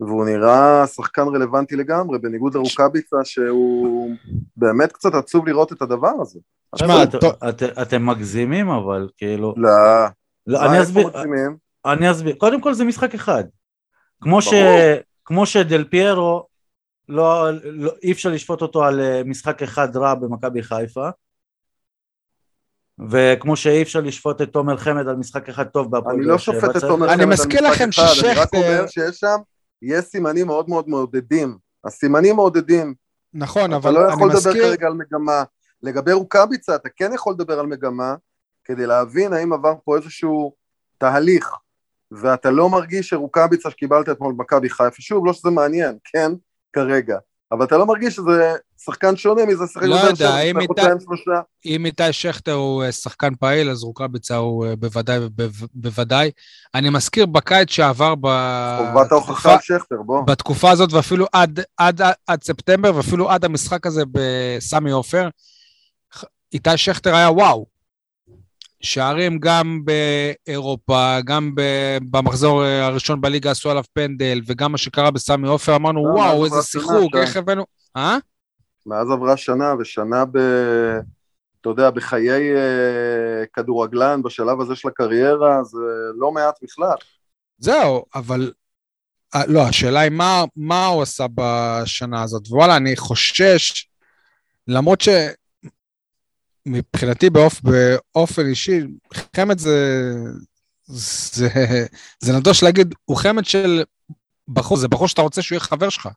והוא נראה שחקן רלוונטי לגמרי, בניגוד לרוקאביצה, שהוא באמת קצת עצוב לראות את הדבר הזה. תשמע, אתם מגזימים אבל, כאילו... לא. לא, אני אסביר, אני אסביר, קודם כל זה משחק אחד. כמו, ש, כמו שדל פיירו, לא, לא, אי אפשר לשפוט אותו על אה, משחק אחד רע במכבי חיפה, וכמו שאי אפשר לשפוט את תומר חמד על משחק אחד טוב בהפועל אני לא שופט את תומר חמד על משחק אחד, אני רק אומר שיש שם יש סימנים מאוד מאוד מעודדים. הסימנים מעודדים. נכון, אבל אני מסכים... אתה לא יכול לדבר כרגע על מגמה. לגבי רוקאביצה, אתה כן יכול לדבר על מגמה, כדי להבין האם עבר פה איזשהו תהליך, ואתה לא מרגיש שרוקאביצה שקיבלת אתמול במכבי חיפה, שוב, לא שזה מעניין, כן, כרגע, אבל אתה לא מרגיש שזה שחקן שונה מזה שחקן לא יודע, אם איתי- איתי שכטר הוא אה, שחקן פעיל, אז רוקאביצה הוא אה, בוודאי, בו- בוודאי. אני מזכיר בקיץ שעבר ב... חובת ההוכחה על שכטר, בוא. בתקופה הזאת, ואפילו עד, עד, עד, עד ספטמבר, ואפילו עד המשחק הזה בסמי עופר, איתי שכטר היה וואו. שערים גם באירופה, גם ב- במחזור אה, הראשון בליגה עשו עליו פנדל, וגם מה שקרה בסמי עופר, אמרנו, וואו, איזה שיחוק, איך הבאנו... אה? מאז עברה שנה, ושנה ב... אתה יודע, בחיי אה, כדורגלן, בשלב הזה של הקריירה, זה לא מעט בכלל. זהו, אבל... אה, לא, השאלה היא מה, מה הוא עשה בשנה הזאת. וואלה, אני חושש, למרות שמבחינתי באופ, באופן אישי, חמד זה, זה, זה נדוש להגיד, הוא חמד של בחור, זה בחור שאתה רוצה שהוא יהיה חבר שלך.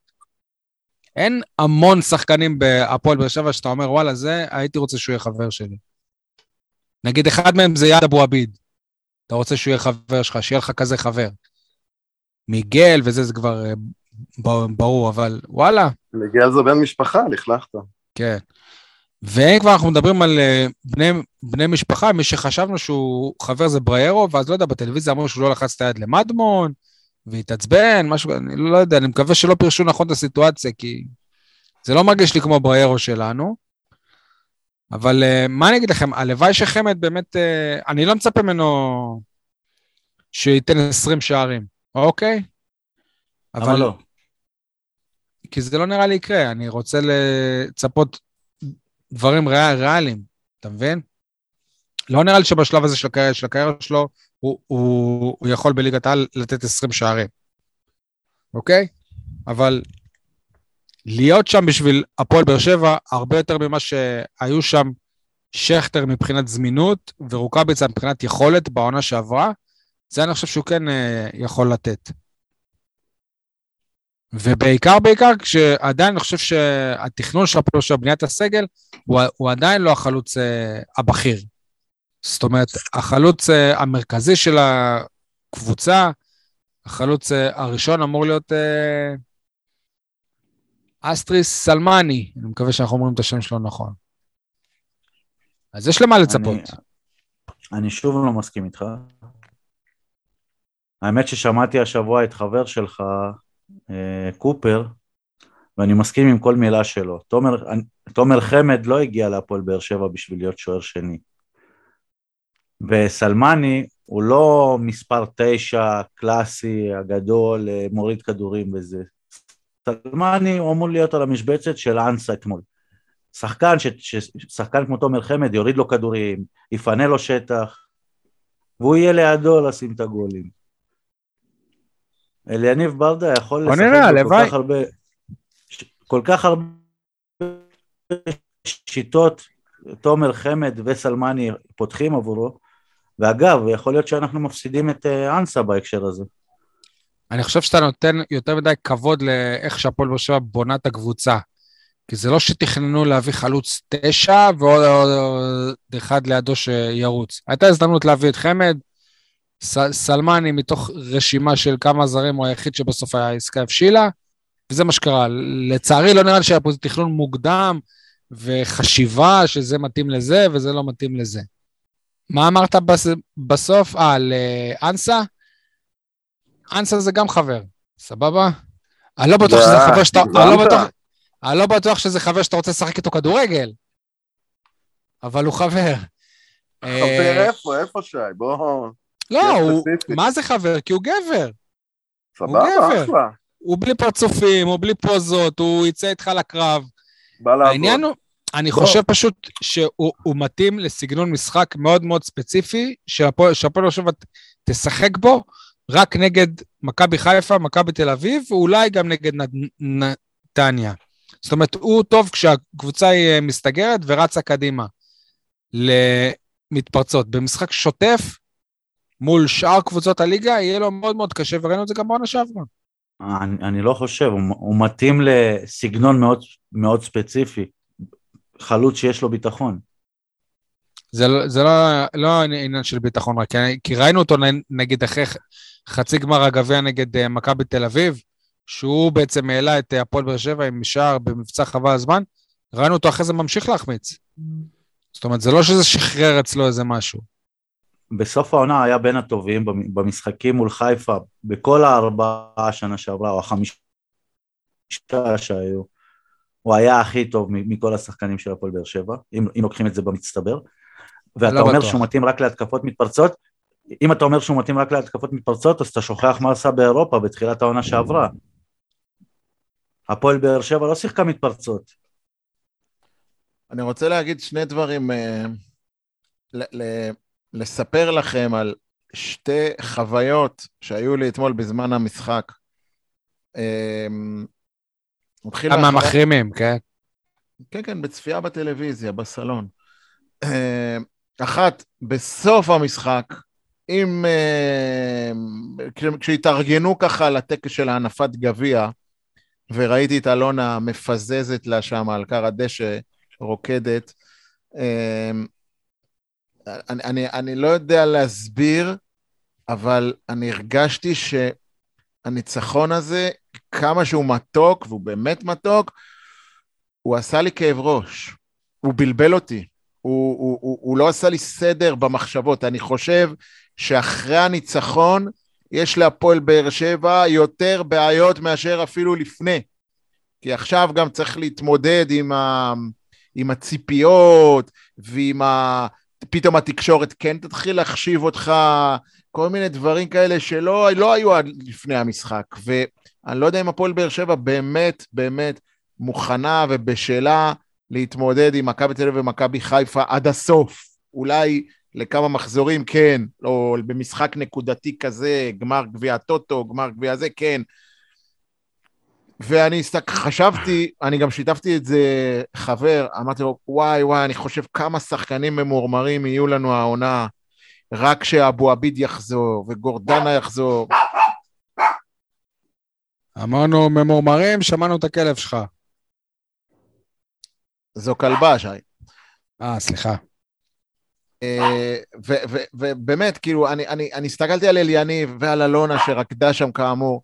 אין המון שחקנים בהפועל באר שבע שאתה אומר, וואלה, זה, הייתי רוצה שהוא יהיה חבר שלי. נגיד, אחד מהם זה יד אבו עביד. אתה רוצה שהוא יהיה חבר שלך, שיהיה לך כזה חבר. מיגל וזה, זה כבר אה, ברור, אבל וואלה, מיגל זה בן משפחה, לכלכת. כן. ואם כבר אנחנו מדברים על אה, בני, בני משפחה, מי שחשבנו שהוא חבר זה בריירו, ואז לא יודע, בטלוויזיה אמרו שהוא לא לחץ את היד למדמון, והתעצבן, משהו, אני לא יודע, אני מקווה שלא פירשו נכון את הסיטואציה, כי זה לא מרגיש לי כמו בריירו שלנו. אבל אה, מה אני אגיד לכם, הלוואי שחמד באמת, אה, אני לא מצפה ממנו שייתן 20 שערים, אוקיי? למה לא? כי זה לא נראה לי יקרה, אני רוצה לצפות דברים ריאל, ריאליים, אתה מבין? לא נראה לי שבשלב הזה של הקריירה, של הקריירה שלו, הוא, הוא, הוא יכול בליגת העל לתת 20 שערים, אוקיי? אבל להיות שם בשביל הפועל באר שבע, הרבה יותר ממה שהיו שם שכטר מבחינת זמינות ורוקאביצה מבחינת יכולת בעונה שעברה, זה אני חושב שהוא כן אה, יכול לתת. ובעיקר, בעיקר, כשעדיין אני חושב שהתכנון של הפועל של בניית הסגל, הוא, הוא עדיין לא החלוץ אה, הבכיר. זאת אומרת, החלוץ אה, המרכזי של הקבוצה, החלוץ אה, הראשון אמור להיות אה, אסטריס סלמני, אני מקווה שאנחנו אומרים את השם שלו נכון. אז יש למה לצפות. אני, אני שוב לא מסכים איתך. האמת ששמעתי השבוע את חבר שלך, קופר, ואני מסכים עם כל מילה שלו. תומר, תומר חמד לא הגיע להפועל באר שבע בשביל להיות שוער שני. וסלמני הוא לא מספר תשע, קלאסי, הגדול, אה, מוריד כדורים וזה. סלמני הוא אמור להיות על המשבצת של אנסה אתמול. שחקן, ש, ש, שחקן כמו תומר חמד יוריד לו כדורים, יפנה לו שטח, והוא יהיה לידו לשים את הגולים. אליניב ברדה יכול לשחק נראה, בכל הלוואי. כך הרבה, ש- כל כך הרבה שיטות, תומר חמד וסלמני פותחים עבורו, ואגב, יכול להיות שאנחנו מפסידים את אה, אנסה בהקשר הזה. אני חושב שאתה נותן יותר מדי כבוד לאיך שהפועל באר שבע בונה את הקבוצה. כי זה לא שתכננו להביא חלוץ תשע ועוד עוד אחד לידו שירוץ. הייתה הזדמנות להביא את חמד, ס, סלמני מתוך רשימה של כמה זרים הוא היחיד שבסוף העסקה הבשילה, וזה מה שקרה. לצערי לא נראה לי שהיה פה תכנון מוקדם וחשיבה שזה מתאים לזה וזה לא מתאים לזה. מה אמרת בס, בסוף? אה, על אה, אנסה? אנסה זה גם חבר, סבבה? אני לא בטוח שזה די, חבר שאתה... אני לא. בטוח... אני לא בטוח שזה חבר שאתה רוצה לשחק איתו כדורגל, אבל הוא חבר. חבר אה, איפה, איפה שי? בוא... לא, הוא... מה זה חבר? כי הוא גבר. סבבה, גבר. אחלה. הוא בלי פרצופים, הוא בלי פוזות, הוא יצא איתך לקרב. בא לעבוד. העניין הוא, אני בוא. חושב פשוט שהוא הוא מתאים לסגנון משחק מאוד מאוד ספציפי, שהפועל באר שבע תשחק בו רק נגד מכבי חיפה, מכבי תל אביב, ואולי גם נגד נתניה. זאת אומרת, הוא טוב כשהקבוצה היא אה, מסתגרת ורצה קדימה למתפרצות. במשחק שוטף, מול שאר קבוצות הליגה, יהיה לו מאוד מאוד קשה, וראינו את זה גם בעונה שעברה. אני, אני לא חושב, הוא, הוא מתאים לסגנון מאוד, מאוד ספציפי, חלוץ שיש לו ביטחון. זה, לא- זה לא, לא עניין של ביטחון רק, כי- כי ראינו אותו נגיד אחרי חצי גמר הגביע נגד אה, מכבי תל אביב, שהוא בעצם העלה את הפועל באר שבע עם שער במבצע חבל הזמן, ראינו אותו אחרי זה ממשיך להחמיץ. זאת אומרת, זה לא שזה שחרר אצלו איזה משהו. בסוף העונה היה בין הטובים במשחקים מול חיפה, בכל הארבעה שנה שעברה, או החמישה שהיו. הוא היה הכי טוב מכל השחקנים של הפועל באר שבע, אם, אם לוקחים את זה במצטבר. ואתה לא אומר בטוח. שהוא מתאים רק להתקפות מתפרצות, אם אתה אומר שהוא מתאים רק להתקפות מתפרצות, אז אתה שוכח מה עשה באירופה בתחילת העונה שעברה. הפועל באר שבע לא שיחקה מתפרצות. אני רוצה להגיד שני דברים, אה, ל- ל- לספר לכם על שתי חוויות שהיו לי אתמול בזמן המשחק. אה, כמה מהחוויה- מחרימים, כן? כן, כן, בצפייה בטלוויזיה, בסלון. אה, אחת, בסוף המשחק, עם... אה, כש- כשהתארגנו ככה לטקס של הנפת גביע, וראיתי את אלונה מפזזת לה שם על כר הדשא, רוקדת, אה, אני, אני, אני לא יודע להסביר, אבל אני הרגשתי שהניצחון הזה, כמה שהוא מתוק, והוא באמת מתוק, הוא עשה לי כאב ראש, הוא בלבל אותי, הוא, הוא, הוא, הוא לא עשה לי סדר במחשבות. אני חושב שאחרי הניצחון, יש להפועל באר שבע יותר בעיות מאשר אפילו לפני. כי עכשיו גם צריך להתמודד עם, ה, עם הציפיות ועם ה... פתאום התקשורת כן תתחיל להחשיב אותך, כל מיני דברים כאלה שלא לא היו עד לפני המשחק. ואני לא יודע אם הפועל באר שבע באמת, באמת מוכנה ובשלה להתמודד עם מכבי תל אביב ומכבי חיפה עד הסוף. אולי לכמה מחזורים כן, או במשחק נקודתי כזה, גמר גביע הטוטו, גמר גביע זה, כן. ואני הסתק... חשבתי, אני גם שיתפתי את זה חבר, אמרתי לו, וואי וואי, אני חושב כמה שחקנים ממורמרים יהיו לנו העונה, רק שאבו עביד יחזור וגורדנה יחזור. אמרנו ממורמרים, שמענו את הכלב שלך. זו כלבה, שי. אה, סליחה. אה, ובאמת, כאילו, אני הסתכלתי על אליניב ועל אלונה שרקדה שם כאמור,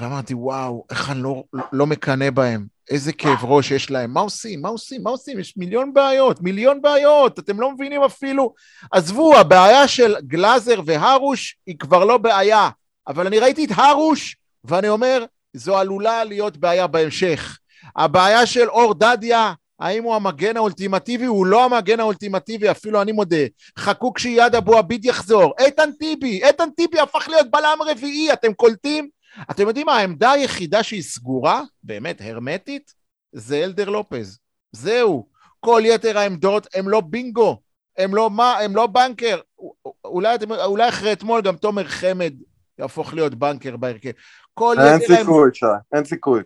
ואמרתי, וואו, איך אני לא, לא מקנא בהם, איזה כאב ראש יש להם, מה עושים, מה עושים, מה עושים, יש מיליון בעיות, מיליון בעיות, אתם לא מבינים אפילו, עזבו, הבעיה של גלאזר והרוש היא כבר לא בעיה, אבל אני ראיתי את הרוש, ואני אומר, זו עלולה להיות בעיה בהמשך. הבעיה של אור דדיה, האם הוא המגן האולטימטיבי? הוא לא המגן האולטימטיבי, אפילו אני מודה. חכו כשיד אבו עביד יחזור. איתן טיבי, איתן טיבי הפך להיות בלם רביעי, אתם קולטים? אתם יודעים מה, העמדה היחידה שהיא סגורה, באמת, הרמטית, זה אלדר לופז. זהו. כל יתר העמדות הם לא בינגו, הם לא מה, הם לא בנקר. אולי, אתם- אולי אחרי אתמול גם תומר חמד יהפוך להיות בנקר בהרכב. כל אין יתר העמדות, סיכוי, שי, אין סיכוי.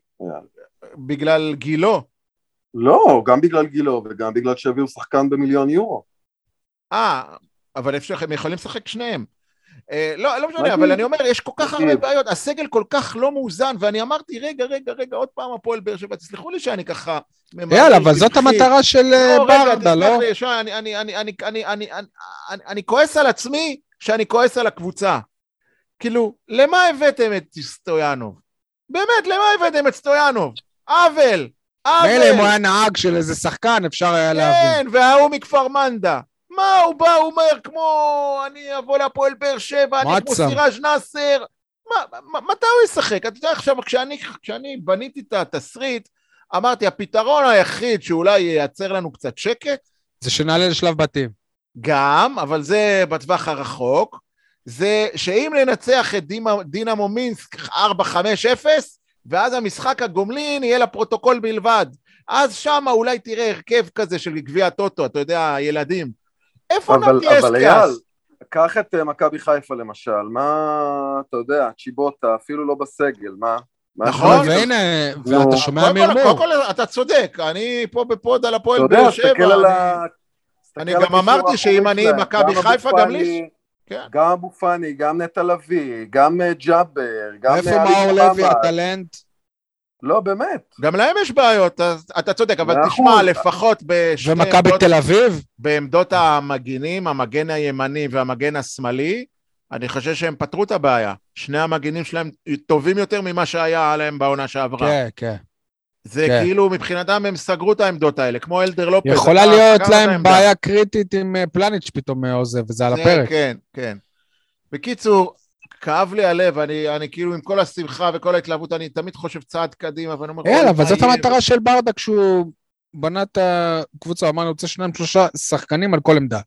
בגלל גילו. לא, גם בגלל גילו וגם בגלל שהביאו שחקן במיליון יורו. אה, אבל אפשר, הם יכולים לשחק שניהם. אה, לא, לא משנה, אבל אני אומר, יש כל כך הרבה בעיות, הסגל כל כך לא מאוזן, ואני אמרתי, רגע, רגע, רגע, עוד פעם הפועל באר שבע, תסלחו לי שאני ככה... יאללה, אבל זאת המטרה של ברדה, לא? אני כועס על עצמי שאני כועס על הקבוצה. כאילו, למה הבאתם את סטויאנוב? באמת, למה הבאתם את סטויאנוב? עוול! עוול! מילא אם הוא היה נהג של איזה שחקן, אפשר היה להבין. כן, וההוא מכפר מנדה. מה הוא בא, הוא אומר, כמו אני אבוא להפועל באר שבע, אני כמו. סיראז' נאסר. מה, מה, מתי הוא ישחק? אתה יודע, עכשיו, כשאני, כשאני בניתי את התסריט, אמרתי, הפתרון היחיד שאולי ייצר לנו קצת שקט, זה שנעלה לשלב בתים. גם, אבל זה בטווח הרחוק, זה שאם ננצח את דימה- דינמו מינסק 4-5-0, ואז המשחק הגומלין יהיה לפרוטוקול בלבד. אז שם אולי תראה הרכב כזה של גביע הטוטו, אתה יודע, ילדים. איפה אבל, נתי אבל אייל? קח את אה, מכבי חיפה למשל, מה, אתה יודע, צ'יבוטה, אפילו לא בסגל, מה? נכון. והנה. ואתה שומע מרמור. קודם כל, אתה צודק, אני פה בפוד על אתה הפועל יודע, באר תסתכל שבע. על אני- ה... תסתכל אני על גם הקישור אמרתי שאם אני מכבי גם חיפה, גם לי- כן. גם אבו פאני, גם נטע לביא, גם אה, ג'אבר, גם איפה אה, מאור לוי. הטלנט? לא, באמת. גם להם יש בעיות, אז אתה צודק, אבל תשמע, אחוז. לפחות בשתי ומכבי עמדות- תל אביב? בעמדות המגינים, המגן הימני והמגן השמאלי, אני חושב שהם פתרו את הבעיה. שני המגינים שלהם טובים יותר ממה שהיה עליהם בעונה שעברה. כן, כן. זה כן. כאילו, מבחינתם הם סגרו את העמדות האלה, כמו אלדר לופז. יכולה להיות להם. בעיה קריטית עם אה, פלניץ' פתאום אה, עוזב, וזה על הפרק. כן, כן. בקיצור, כאב לי הלב, אני, אני כאילו עם כל השמחה וכל ההתלהבות, אני תמיד חושב צעד קדימה, ואני אומר... אוי, אבל זאת? המטרה של ברדה כשהוא בנה את הקבוצה, הוא אמר, אני רוצה שניים שלושה שחקנים על כל עמדה.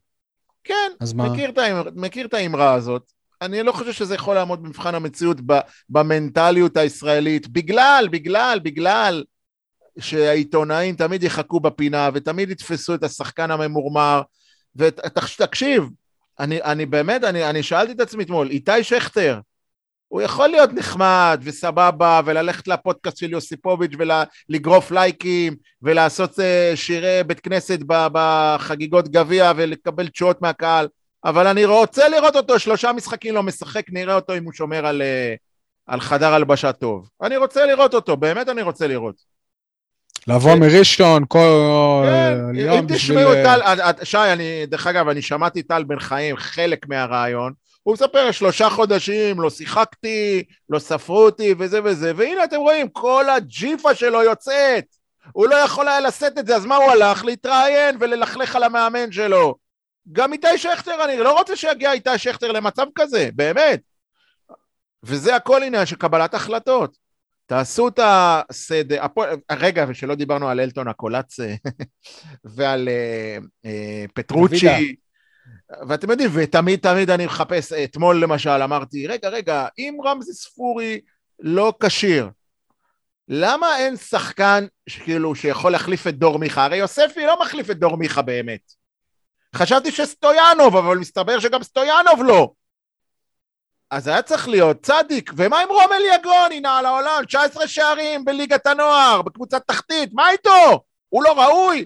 כן? מכיר את, האמר, מכיר את האמרה הזאת. אני לא חושב שזה יכול לעמוד במבחן המציאות ב, במנטליות הישראלית, בגלל, בגלל, בגלל שהעיתונאים תמיד יחכו בפינה ותמיד יתפסו את השחקן הממורמר. ותקשיב, אני, אני באמת, אני, אני שאלתי את עצמי אתמול, איתי שכטר, הוא יכול להיות נחמד וסבבה וללכת לפודקאסט של יוסיפוביץ' ולגרוף לייקים ולעשות אה, שירי בית כנסת בחגיגות גביע ולקבל תשואות מהקהל, אבל אני רוצה לראות אותו, שלושה משחקים לא משחק, נראה אותו אם הוא שומר על, אה, על חדר הלבשה טוב. אני רוצה לראות אותו, באמת אני רוצה לראות. לבוא כן. מראשון כל כן, יום אם בשביל... תשמעו את אה, טל, אה, אה, שי, אני, דרך אגב, אני שמעתי טל בן חיים, חלק מהרעיון, הוא מספר, שלושה חודשים, לא שיחקתי, לא ספרו אותי וזה וזה, והנה אתם רואים, כל הג'יפה שלו יוצאת. הוא לא יכול היה לשאת את זה, אז מה הוא הלך? להתראיין וללכלך על המאמן שלו. גם איתי שכטר, אני לא רוצה שיגיע איתי שכטר למצב כזה, באמת. וזה הכל עניין של קבלת החלטות. תעשו את הסדר, הפועל- רגע, ושלא דיברנו על אלטון הקולאצה ועל אה, אה, פטרוצ'י, דוידה. ואתם יודעים, ותמיד תמיד אני מחפש, אתמול למשל אמרתי, רגע, רגע, אם רמזי ספורי לא כשיר, למה אין שחקן כאילו שיכול להחליף את דור מיכה? הרי יוספי לא מחליף את דור מיכה באמת. חשבתי שסטויאנוב, אבל מסתבר שגם סטויאנוב לא. אז היה צריך להיות צדיק, ומה עם רומל יגון? הנה על העולם, 19 שערים בליגת הנוער, בקבוצת תחתית, מה איתו? הוא לא ראוי?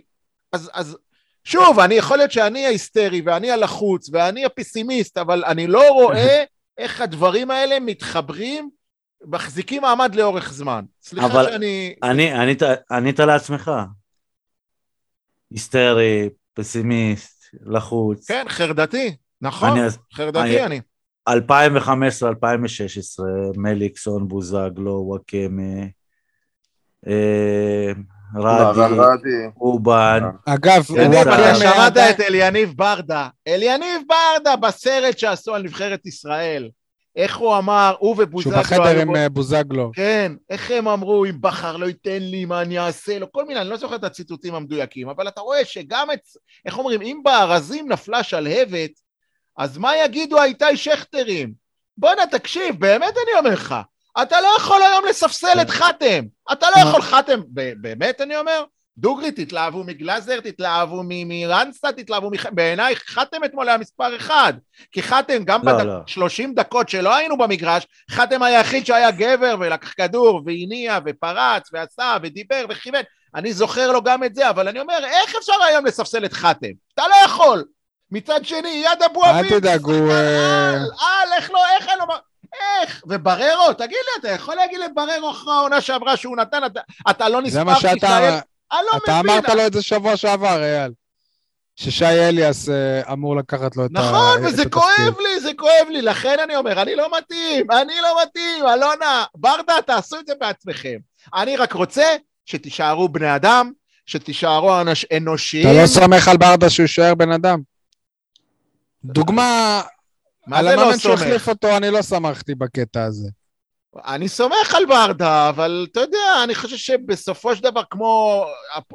אז, אז שוב, אני יכול להיות שאני ההיסטרי ואני הלחוץ ואני הפסימיסט, אבל אני לא רואה איך הדברים האלה מתחברים, מחזיקים מעמד לאורך זמן. סליחה אבל- שאני... אני, ענית, לעצמך. היסטרי, פסימיסט, לחוץ. כן, חרדתי, נכון, אני חרדתי אני- אני. 2015-2016, מליקסון, בוזגלו, וואקמה, אה, רן רדי, רדי. אובן, אגב, שמעת את אליניב ברדה. אליניב ברדה בסרט שעשו על נבחרת ישראל. איך הוא אמר, הוא שהוא ובוזגלו... בחדר היו עם אה, בוזגלו. כן, איך הם אמרו, אם בכר לא ייתן לי, מה אני אעשה לו, כל מיני, אני לא זוכר את הציטוטים המדויקים, אבל אתה רואה שגם את, איך אומרים, אם בארזים נפלה שלהבת, אז מה יגידו האיתי שכטרים? בואנה, תקשיב, באמת אני אומר לך, אתה לא יכול היום לספסל את חתם, אתה לא? יכול, חתם, באמת אני אומר? דוגרי, תתלהבו מגלאזר, תתלהבו מרנסה, תתלהבו מח... בעיניי חתם אתמול היה מספר אחד. כי חתם, גם לא, בד... לא. 30 דקות שלא היינו במגרש, חתם היחיד שהיה גבר ולקח כדור והניע ופרץ ועשה ודיבר וכיוון. אני זוכר לו גם את זה, אבל אני אומר, איך אפשר היום לספסל את חתם? אתה לא יכול. מצד שני, יד אבו אל אביב, תדאג, הוא, שחקן אה, איך לא, איך אין לו... איך? ובררו, תגיד לי, אתה יכול להגיד לבררו אחרי העונה שעברה שהוא נתן, אתה, אתה לא זה מה נספר שאתה... בישראל? אני לא אתה מבין. אמרת לו את זה שבוע שעבר, אייל. ששי אליאס אה, אמור לקחת לו את נכון, את וזה התפקיד. כואב לי, זה כואב לי, לכן אני אומר, אני לא מתאים, אני לא מתאים, אלונה, ברדה, תעשו את זה בעצמכם. אני רק רוצה שתישארו בני אדם, שתישארו אנש, אנושיים. אתה לא סומך על ברדה שהוא יישאר בן אדם? דוגמה, מה על לא המאמן סומך? שהחליף אותו, אני לא שמחתי בקטע הזה. אני סומך על ברדה, אבל אתה יודע, אני חושב שבסופו של דבר, כמו,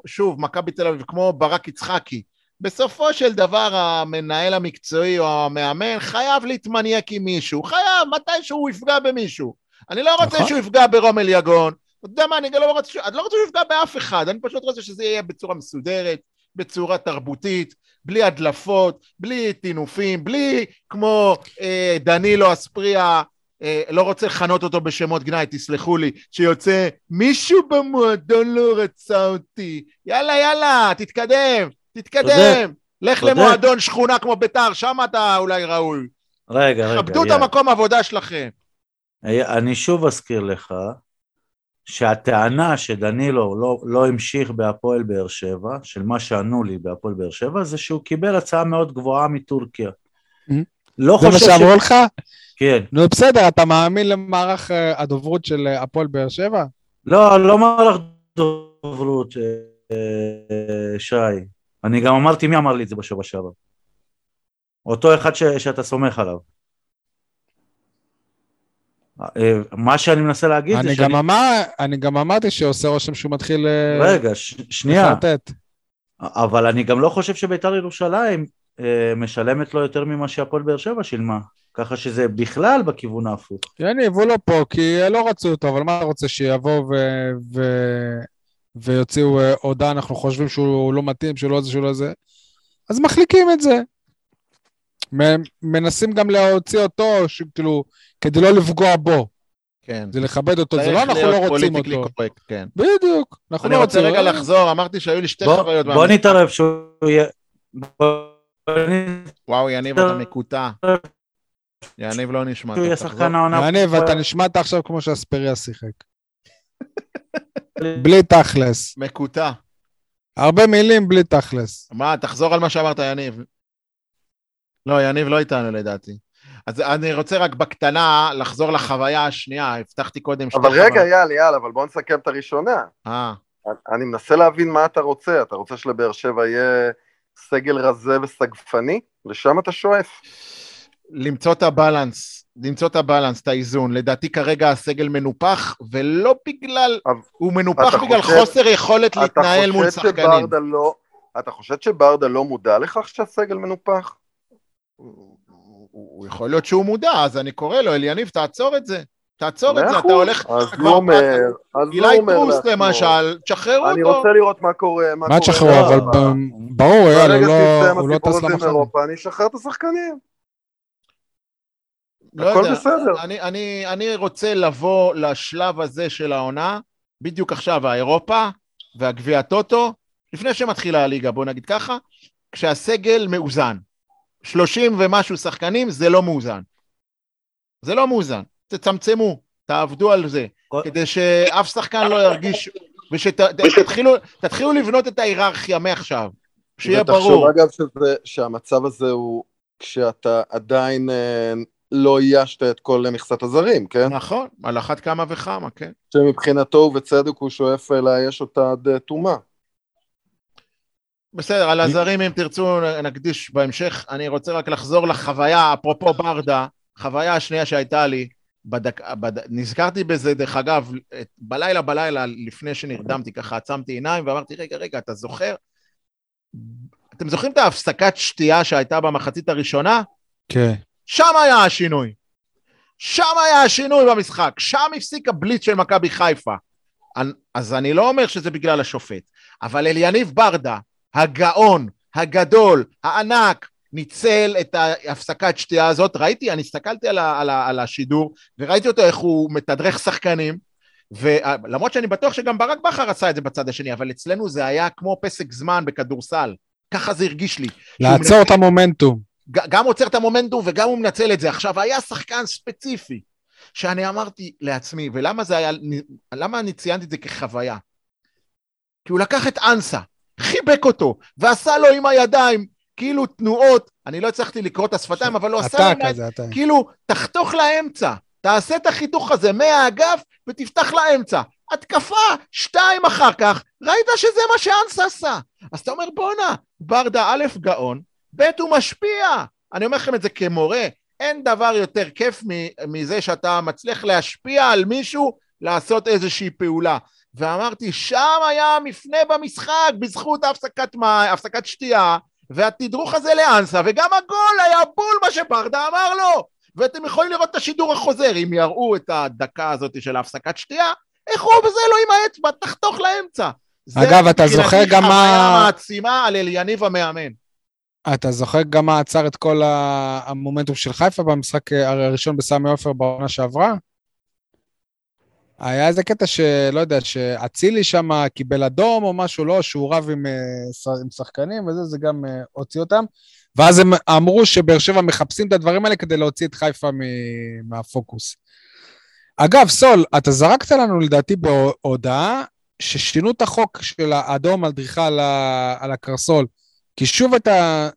שוב, מכבי תל אביב, כמו ברק יצחקי, בסופו של דבר המנהל המקצועי או המאמן חייב להתמניאק עם מישהו, חייב, מתישהו הוא יפגע במישהו. אני לא רוצה נכון. שהוא יפגע ברומל יגון, אתה יודע מה, אני לא רוצה, אני לא רוצה שהוא יפגע באף אחד, אני פשוט רוצה שזה יהיה בצורה מסודרת, בצורה תרבותית, בלי הדלפות, בלי טינופים, בלי כמו אה, דנילו אספריה, אה, לא רוצה לכנות אותו בשמות גנאי, תסלחו לי, שיוצא מישהו במועדון לא רצה אותי, יאללה יאללה, תתקדם, תתקדם, לך צודק. למועדון שכונה כמו ביתר, שם אתה אולי ראוי, רגע, רגע, כבדו את. המקום עבודה שלכם. אני שוב אזכיר לך שהטענה שדנילו לא, לא המשיך בהפועל באר שבע, של מה שענו לי בהפועל באר שבע, זה שהוא קיבל הצעה מאוד גבוהה מטורקיה. Mhm. לא זה מה חושב ש... שאמרו לך? כן. נו בסדר, אתה מאמין למערך אה, הדוברות של אה, הפועל באר שבע? לא, לא מהלך דוברות, אה, שי. אני גם אמרתי מי אמר לי את זה בשבוע שעבר. אותו אחד ש, שאתה סומך עליו. אה, מה שאני מנסה להגיד זה אני שאני... אמר- אני גם אמרתי שעושה רושם שהוא מתחיל אה, רגע, ש... שנייה. לחרטט. אבל אני גם לא חושב שביתר ירושלים אה, משלמת לו יותר ממה שהפועל באר שבע שילמה. ככה שזה בכלל בכיוון ההפוך. יניב, הוא לא פה, כי לא רצו אותו, אבל מה אתה רוצה, שיבואו ו... ו... ויוציאו אה, הודעה, אנחנו חושבים שהוא לא מתאים, שהוא לא זה, שהוא לא זה, אז מחליקים את זה. מנסים גם להוציא אותו, ש- כאילו, כדי לא לפגוע בו, כן. זה לכבד אותו, זה לא אנחנו לא רוצים אותו. קורקט, כן. בדיוק, אנחנו אני לא רוצה רוצים. רגע לחזור, אמרתי שהיו לי שתי בוא, חוויות. בוא. נתערב שהוא יהיה... וואו, יניב, אתה מקוטע. יניב לא נשמע. שהוא יהיה שחקן העונה. יניב, אתה נשמעת עכשיו כמו שאספריה שיחק. בלי תכלס. מקוטע. הרבה מילים בלי תכלס. מה, תחזור על מה שאמרת, יניב. לא, יניב לא איתנו לדעתי. אז אני רוצה רק בקטנה לחזור לחוויה השנייה, הבטחתי קודם שתי אבל רגע. יאללה, יאללה, אבל בוא נסכם את הראשונה. אה, אני מנסה להבין מה אתה רוצה. אתה רוצה שלבאר שבע יהיה סגל רזה וסגפני? לשם אתה שואף. למצוא את הבלנס, למצוא את הבלנס, את האיזון. לדעתי כרגע הסגל מנופח, ולא בגלל... אבל- הוא מנופח בגלל חושב- חוסר יכולת להתנהל מול שחקנים. לא... אתה חושב שברדה לא מודע לכך שהסגל מנופח? הוא הוא יכול להיות שהוא מודע, אז אני קורא לו, אליניב, תעצור את זה. תעצור את זה. אתה הולך... אז הוא אומר, אז הוא אומר טרוס לעצמו, למשל, תשחררו אני אותו. רוצה לראות מה קורה. מה קורה תשחררו, לא, אבל ברור, אייל, הוא ברגע לא- שיסתיים הוא לא טס. אירופה, אני אשחרר את השחקנים. לא הכל יודע, בסדר. אני, אני, אני רוצה לבוא לשלב הזה של העונה, בדיוק עכשיו, האירופה והגביע הטוטו, לפני שמתחילה הליגה, בוא נגיד ככה, כשהסגל מאוזן. 30 ומשהו שחקנים זה לא מאוזן. זה לא מאוזן. תצמצמו, תעבדו על זה, כל- כדי שאף שחקן לא ירגיש, ושתתחילו תתחילו לבנות את ההיררכיה מעכשיו, שיהיה ותחשוב, ברור. אגב, שזה, שהמצב הזה הוא כשאתה עדיין אה, לא איישת את כל מכסת הזרים, כן? נכון, על אחת כמה וכמה, כן. שמבחינתו ובצדק הוא שואף אה, לאייש אותה עד אה, תומה. בסדר, על הזרים אם תרצו נקדיש בהמשך, אני רוצה רק לחזור לחוויה, אפרופו ברדה, חוויה השנייה שהייתה לי, בדק, בד... נזכרתי בזה, דרך אגב, בלילה בלילה, לפני שנרדמתי, ככה עצמתי עיניים ואמרתי, רגע, רגע, אתה זוכר? אתם זוכרים את ההפסקת שתייה שהייתה במחצית הראשונה? כן. שם היה השינוי. שם היה השינוי במשחק, שם הפסיק הבליץ של מכבי חיפה. אז אני לא אומר שזה בגלל השופט, אבל אליניב ברדה, הגאון, הגדול, הענק, ניצל את ההפסקת שתייה הזאת. ראיתי, אני הסתכלתי על, ה- על, ה- על השידור, וראיתי אותו איך הוא מתדרך שחקנים, ולמרות שאני בטוח שגם ברק בכר עשה את זה בצד השני, אבל אצלנו זה היה כמו פסק זמן בכדורסל. ככה זה הרגיש לי. לעצור את המומנטום. גם עוצר את המומנטום וגם הוא מנצל את זה. עכשיו, היה שחקן ספציפי, שאני אמרתי לעצמי, ולמה זה היה, למה אני ציינתי את זה כחוויה? כי הוא לקח את אנסה, חיבק אותו, ועשה לו עם הידיים, כאילו תנועות, אני לא הצלחתי לקרוא את השפתיים, אבל הוא עשה הידיים, כזה, אתה. כאילו, תחתוך לאמצע, תעשה את החיתוך הזה מהאגף ותפתח לאמצע. התקפה, שתיים אחר כך, ראית שזה מה שאנסה עשה. אז אתה אומר, בואנה, ברדה א', גאון, ב', הוא משפיע. אני אומר לכם את זה כמורה, אין דבר יותר כיף מזה שאתה מצליח להשפיע על מישהו לעשות איזושהי פעולה. ואמרתי, שם היה המפנה במשחק, בזכות הפסקת, מים, הפסקת שתייה, והתדרוך הזה לאנסה, וגם הגול היה בול מה שברדה אמר לו. ואתם יכולים לראות את השידור החוזר, אם יראו את הדקה הזאת של ההפסקת שתייה, איך הוא בזה לו עם האצבע, תחתוך לאמצע. זה אגב, אתה זוכר גם מה- חוויה מעצימה על אליניב המאמן. אתה זוכר גם מה עצר את כל המומנטום של חיפה במשחק אה, הראשון בסמי עופר בעונה שעברה? היה איזה קטע שלא יודע, שאצילי שם קיבל אדום או משהו, לא, שהוא רב עם, אה, עם שחקנים וזה, זה גם אה, הוציא אותם. ואז הם אמרו שבאר שבע מחפשים את הדברים האלה כדי להוציא את חיפה מהפוקוס. אגב, סול, אתה זרקת לנו לדעתי בהודעה ששינו את החוק של האדום על דריכה על, על הקרסול. כי שוב אתה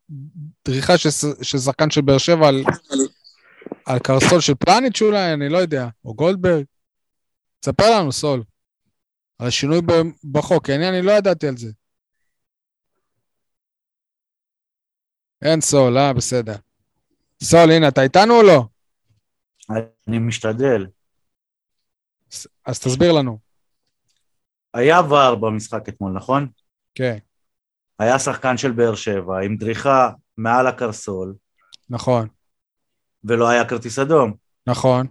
דריכה של, שחקן של באר שבע על, על קרסול של פלניץ' אולי, אני לא יודע, או גולדברג. תספר לנו, סול, על השינוי בחוק, כי אני, אני לא ידעתי על זה. אין סול, אה, בסדר. סול, הנה, אתה איתנו או לא? אני משתדל. אז תסביר לנו. היה ור במשחק אתמול, נכון? כן, היה שחקן של באר שבע עם דריכה מעל הקרסול, נכון, ולא היה כרטיס אדום. נכון.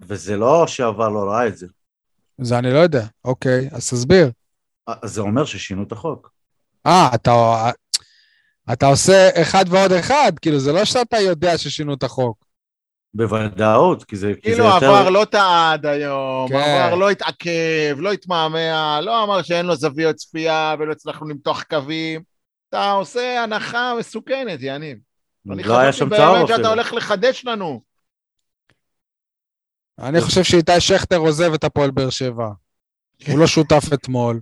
וזה לא שעבר לא ראה את זה. זה אני לא יודע. אוקיי, אז תסביר. אז זה אומר ששינו את החוק. אה, אתה, אתה עושה אחד ועוד אחד, כאילו, זה לא שאתה יודע ששינו את החוק. בוודאות, כי זה, כי זה כאילו יותר... עבר לא טעה עד היום, כן. עבר לא התעכב, לא התמהמה, לא אמר שאין לו זוויות צפייה ולא הצלחנו למתוח קווים. אתה עושה הנחה מסוכנת, יניב. אני לא היה חשבתי שם באמת צהוב שאתה אפילו. הולך לחדש לנו. אני חושב שאיתי שכטר עוזב את הפועל באר שבע. הוא לא שותף אתמול.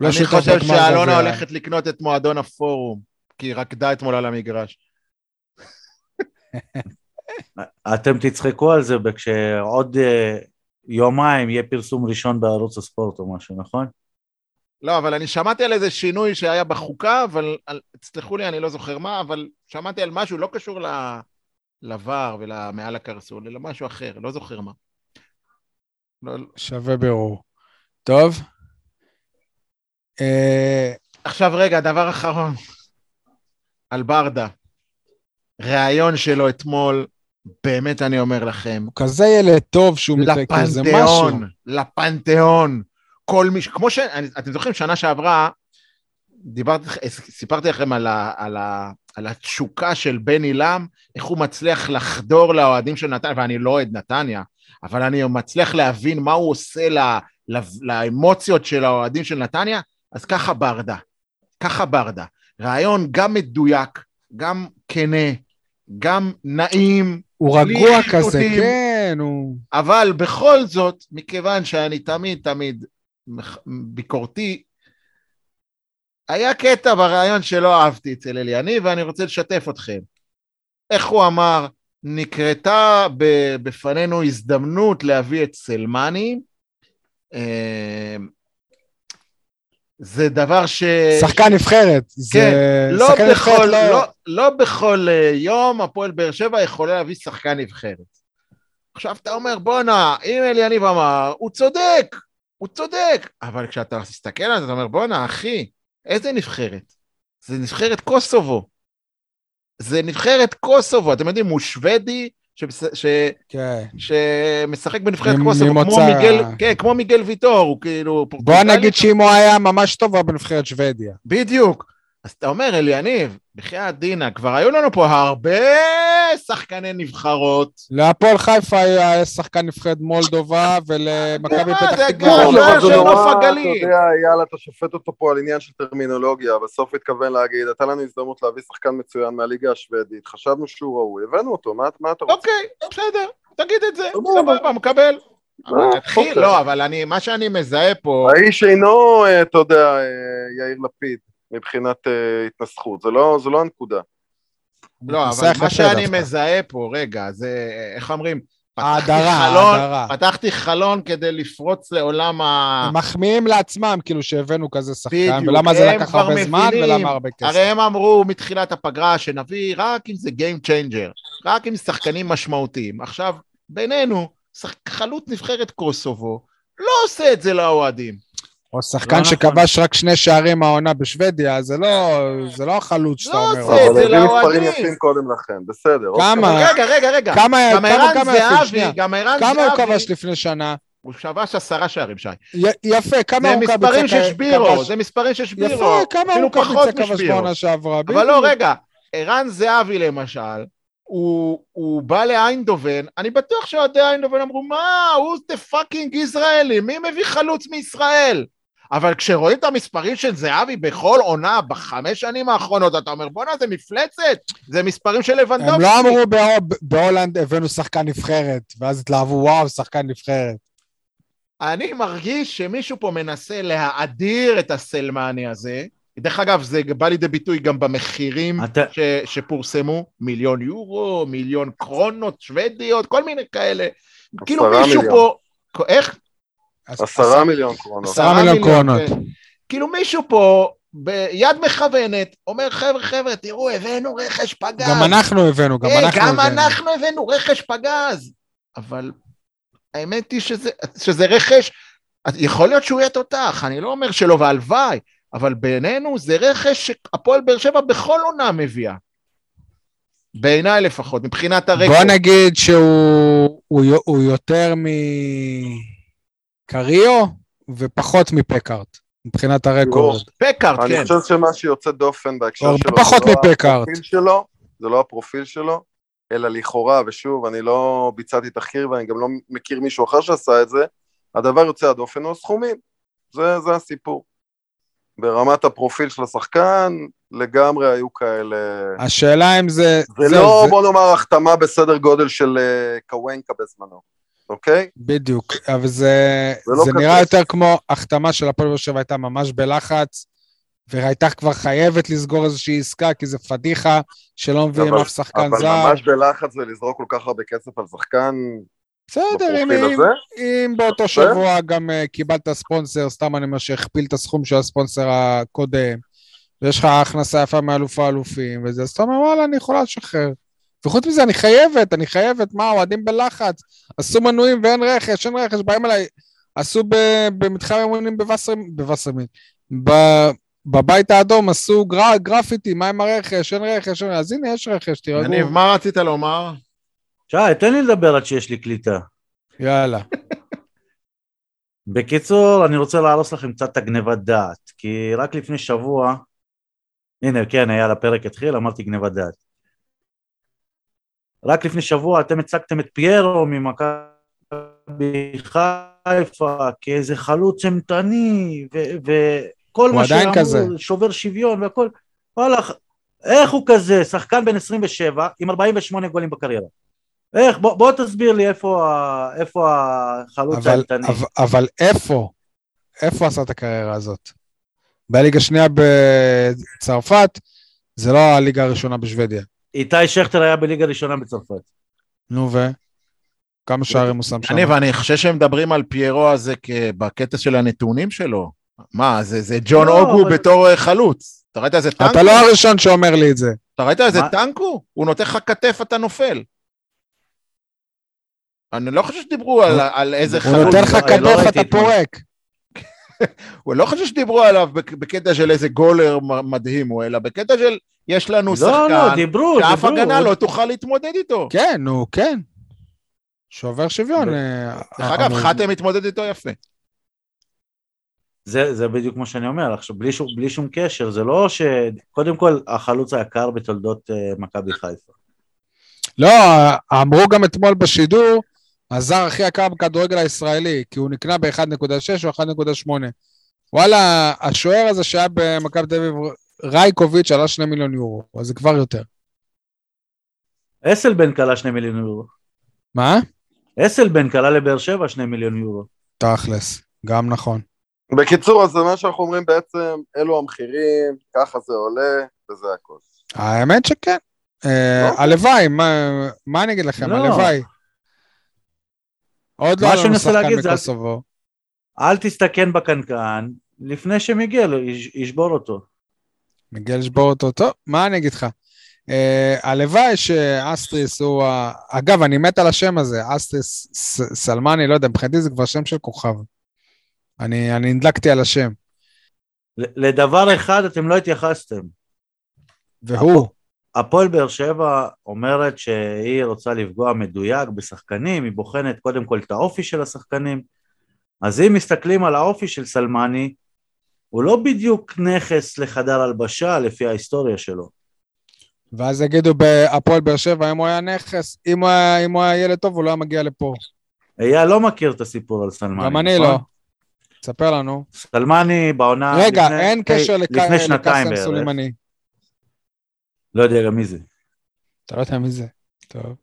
לא אני שותף חושב שאלונה. הולכת לקנות את מועדון הפורום, כי היא רקדה אתמול על המגרש. אתם תצחקו על זה כשעוד אה, יומיים יהיה פרסום ראשון בערוץ הספורט או משהו, נכון? לא, אבל אני שמעתי על איזה שינוי שהיה בחוקה, אבל על, תסלחו לי, אני לא זוכר מה, אבל שמעתי על משהו לא קשור ל... לבר ולמעל הקרסול, אלא משהו אחר, לא זוכר מה. לא, שווה בירור. טוב. אה, עכשיו רגע, דבר אחרון. על ברדה. ראיון שלו אתמול, באמת אני אומר לכם, הוא כזה ילד טוב שהוא מתרכז, זה משהו. לפנתיאון, לפנתיאון. כל מי ש... כמו ש... אתם זוכרים, שנה שעברה, דיברתי, סיפרתי לכם על, ה, על, ה, על התשוקה של בני לם, איך הוא מצליח לחדור לאוהדים של נתניה, ואני לא אוהד נתניה, אבל אני מצליח להבין מה הוא עושה ל, ל, לאמוציות של האוהדים של נתניה, אז ככה ברדה, ככה ברדה. רעיון גם מדויק, גם כנה, גם נעים, הוא רגוע כזה, חיטוטים. כן, הוא... אבל בכל זאת, מכיוון שאני תמיד תמיד ביקורתי, היה קטע בריאיון שלא אהבתי אצל אליניב, ואני רוצה לשתף אתכם. איך הוא אמר, נקרתה בפנינו הזדמנות להביא את סלמני, אה, זה דבר ש... שחקן נבחרת. זה כן, לא שחקן נבחרת בכל, לא- לא, לא בכל אה, יום הפועל באר שבע יכולה להביא שחקן נבחרת. עכשיו אתה אומר, בואנה, אם אליניב אמר, הוא צודק, הוא צודק. אבל כשאתה מסתכל על זה, אתה אומר, בואנה, אחי, איזה נבחרת? זה נבחרת קוסובו. זה נבחרת קוסובו, אתם יודעים, הוא שוודי שבס... ש... כן. שמשחק בנבחרת קוסובו, כמו ממוצא- מיגל, כן, כמו מיגל ויטור, הוא כאילו... בוא נגיד שאם הוא היה ממש טוב, הוא היה בנבחרת שוודיה. בדיוק. אז אתה אומר, אליניב, בחייאת דינה, כבר היו לנו פה הרבה שחקני נבחרות. להפועל חיפה היה שחקן נבחרת מולדובה, ולמכבי מה, פתח זה תקווה. לא, לא, זה של נורא, נוף אתה הגליל. יודע, יאללה, אתה שופט אותו פה על עניין של טרמינולוגיה, בסוף התכוון להגיד, הייתה לנו הזדמנות להביא שחקן מצוין מהליגה השוודית, חשבנו שהוא ראוי, הבאנו אותו, מה אתה רוצה? אוקיי, בסדר, תגיד את זה, סבבה. מקבל. אה, תתחיל, אוקיי. לא, אבל אני, מה שאני מזהה פה, האיש אינו, אה, אתה יודע, אה, יאיר לפיד, מבחינת אה, התנסחות, זה לא זה לא הנקודה. לא, אבל מה שאני דווקא. מזהה פה, רגע, זה, איך אומרים? פתחתי ההדרה, חלון- ההדרה. פתחתי חלון כדי לפרוץ לעולם ה... הם מחמיאים לעצמם, כאילו שהבאנו כזה שחקן, בדיוק, ולמה זה לקח הרבה זמן, מבינים. ולמה הרבה כסף. הרי הם אמרו מתחילת הפגרה שנביא רק אם זה Game Changer, רק עם שחקנים משמעותיים. עכשיו, בינינו, שח... חלוץ נבחרת קוסובו לא עושה את זה לאוהדים. או שחקן לא נכון. שכבש רק שני שערים העונה בשוודיה, זה לא, זה לא החלוץ שאתה לא אומר. עושה את אבל זה הביא מספרים לאוהדים. יפים קודם לכן, בסדר. אוקיי. כמה? אבל רגע, רגע, רגע. כמה, גם כמה, ערן זהבי. גם ערן כמה הוא זהבי, כבש לפני שנה? הוא כבש עשרה שערים, שי. יפה, כמה זה הוא כבש? מספרים של שבירו, זה מספרים של שבירו. יפה, כמה הוא כבש. בעונה שעברה. אבל לא. רגע, ערן זהבי למשל, הוא, הוא בא לאיינדובן, אני בטוח שאוהדי איינדובן אמרו, מה, הוא זה fucking ישראלי, מי מביא חלוץ מישראל? אבל כשרואים את המספרים של זהבי בכל עונה בחמש שנים האחרונות, אתה אומר, בואנה, זה מפלצת, זה מספרים של לבנדובסקי. הם לא אמרו בהו- בהולנד הבאנו שחקן נבחרת, ואז התלהבו, וואו, שחקן נבחרת. אני מרגיש שמישהו פה מנסה להאדיר את הסלמני הזה, דרך אגב, זה בא לידי ביטוי גם במחירים אתה- ש, שפורסמו, מיליון יורו, מיליון קרונות שוודיות, כל מיני כאלה. כאילו מישהו מיליון. פה, איך? עשרה מיליון קרונות. עשרה מיליון קרונות. כן. כאילו מישהו פה ביד מכוונת אומר, חבר'ה, חבר'ה, תראו, הבאנו רכש פגז. גם אנחנו הבאנו, גם אה, אנחנו גם הבאנו. אנחנו הבאנו רכש פגז. אבל האמת היא שזה, שזה רכש, יכול להיות שהוא יהיה תותח, אני לא אומר שלא, והלוואי, אבל בעינינו זה רכש שהפועל באר שבע בכל עונה מביאה. בעיניי לפחות, מבחינת הרקורד. בוא נגיד שהוא הוא, הוא יותר מקריו ופחות מפקארט, מבחינת הרקורד. פקארט, אני כן. חושב שמה שיוצא דופן בהקשר הרבה שלו, פחות זה לא מפקארט. הפרופיל שלו, זה לא הפרופיל שלו, אלא לכאורה, ושוב, אני לא ביצעתי תחקיר ואני גם לא מכיר מישהו אחר שעשה את זה, הדבר יוצא הדופן הוא הסכומים. זה, זה הסיפור. ברמת הפרופיל של השחקן, לגמרי היו כאלה... השאלה אם זה... זה לא, זה- בוא נאמר, החתמה בסדר גודל של אה, קוונקה בזמנו, אוקיי? בדיוק, אבל זה, זה לא זה. נראה יותר כמו החתמה של הפועל באר שבע הייתה ממש בלחץ, והייתה כבר חייבת לסגור איזושהי עסקה, כי זה פדיחה שלא מביאים אבל- אף שחקן אבל זר. ממש בלחץ ולזרוק כל כך הרבה כסף על שחקן בסדר, אם, אם, אם באותו שבוע גם uh, קיבלת ספונסר, סתם אני אומר שהכפיל את הסכום של הספונסר הקודם, ויש לך הכנסה יפה מאלוף האלופים וזה, אז אתה אומר, וואלה, אני יכולה לשחרר. וחוץ מזה, אני חייבת, אני חייבת, מה, אוהדים בלחץ, עשו מנויים ואין רכש, אין רכש, באים אליי, עשו במתחם אימונים בווסרמין, בווסרמין, ב- בבית האדום עשו גר, גרפיטי, מה עם הרכש, אין רכש, אין... אז הנה, יש רכש, תירגעו. יניב, מה רצית לומר? שי, תן לי לדבר עד שיש לי קליטה. יאללה. בקיצור, אני רוצה להרוס לכם קצת את הגניבת דעת, כי רק לפני שבוע, הנה, כן, היה לפרק התחיל, אמרתי גניבת דעת. רק לפני שבוע אתם הצגתם את פיירו ממכבי חיפה כאיזה חלוץ אימתני, וכל מה שאמרו. שובר שוויון והכל, וואלה, איך הוא כזה, שחקן בן 27 עם 48 גולים בקריירה. איך, בוא, בוא תסביר לי איפה, איפה החלוץ האימתני. אבל, אבל איפה? איפה עשה את הקריירה הזאת? בליגה שנייה בצרפת, זה לא הליגה הראשונה בשוודיה. איתי שכטר היה בליגה ראשונה בצרפת. נו ו? כמה שערים הוא שם שם? אני חושב שהם מדברים על פיירו הזה בקטע של הנתונים שלו. מה, זה, זה ג'ון לא, אוגו אבל- בתור אה, חלוץ. אתה ראית איזה טנק? אתה לא הראשון שאומר לי את זה. אתה ראית איזה מה? טנק הוא? הוא נותן לך כתף, אתה נופל. אני לא חושב שדיברו על, על איזה הוא הוא חלוץ. נותן לך לא- לא ראיתי אתה. פורק. הוא לא חושב שדיברו עליו בק- בקטע של איזה גולר מדהים הוא, אלא בקטע של יש לנו לא, שחקן לא, דיברו, שאף דיברו. הגנה לא תוכל להתמודד איתו. כן, נו, כן. שובר שוויון. אה, דרך אגב, אה, חתם מתמודד איתו יפה. זה, זה בדיוק מה שאני אומר, עכשיו בלי שום, בלי שום קשר, זה לא ש... קודם כל, החלוץ היקר בתולדות uh, מכבי חיפה. לא, אמרו גם אתמול בשידור, הזר הכי יקר בכדורגל הישראלי, כי הוא נקנה ב-1.6 או 1.8. וואלה, השוער הזה שהיה במכבי תל אביב, רייקוביץ', עלה 2 מיליון יורו, אז זה כבר יותר. אסלבן קלה שני מיליון יורו. מה? אסלבן קלה לבאר שבע שני מיליון יורו. תכלס, גם נכון. בקיצור, אז זה מה שאנחנו אומרים בעצם, אלו המחירים, ככה זה עולה, וזה הכל. האמת שכן. אה, אוקיי. הלוואי, מה- מה אני אגיד לכם? לא. הלוואי. עוד לא היה לנו שחקן מקוסובו. אל תסתכל בקנקן, לפני יש- ישבור אותו. מגיע לשבור אותו. טוב, מה אני אגיד לך? אה, הלוואי שאסטריס הוא ה... אגב, אני מת על השם הזה, אסטריס ס- סלמני, לא יודע, מבחינתי זה כבר שם של כוכב. אני, אני נדלקתי על השם. לדבר אחד אתם לא התייחסתם. והוא, הפועל באר שבע אומרת שהיא רוצה לפגוע מדויק בשחקנים, היא בוחנת קודם כל את האופי של השחקנים. אז אם מסתכלים על האופי של סלמני, הוא לא בדיוק נכס לחדר הלבשה לפי ההיסטוריה שלו. ואז יגידו בהפועל באר שבע, אם הוא היה נכס, אם הוא היה, אם הוא היה ילד טוב, הוא לא היה מגיע לפה. אייל לא מכיר את הסיפור על סלמני. גם אני נכון? לא. תספר לנו. סלמני בעונה... רגע, לפני- אין קשר לקאסם. סולימני. לא יודע גם מי זה. אתה לא יודע מי זה. טוב.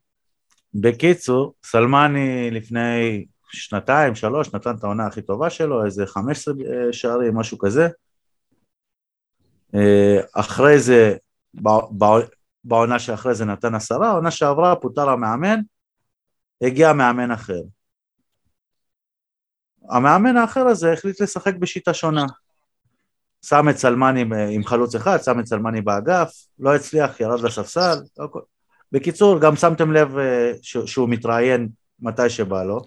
בקיצור, סלמני לפני שנתיים, שלוש, נתן את העונה הכי טובה שלו, איזה 15 שערים, משהו כזה. אה, אחרי זה, בעונה שאחרי זה נתן עשרה, העונה שעברה פוטר המאמן, הגיע מאמן אחר. המאמן האחר הזה החליט לשחק בשיטה שונה. שם את סלמני ב- עם חלוץ אחד, שם את סלמני באגף, לא הצליח, ירד לספסל. לא הכל. בקיצור, גם שמתם לב אה, ש- שהוא מתראיין מתי שבא לו,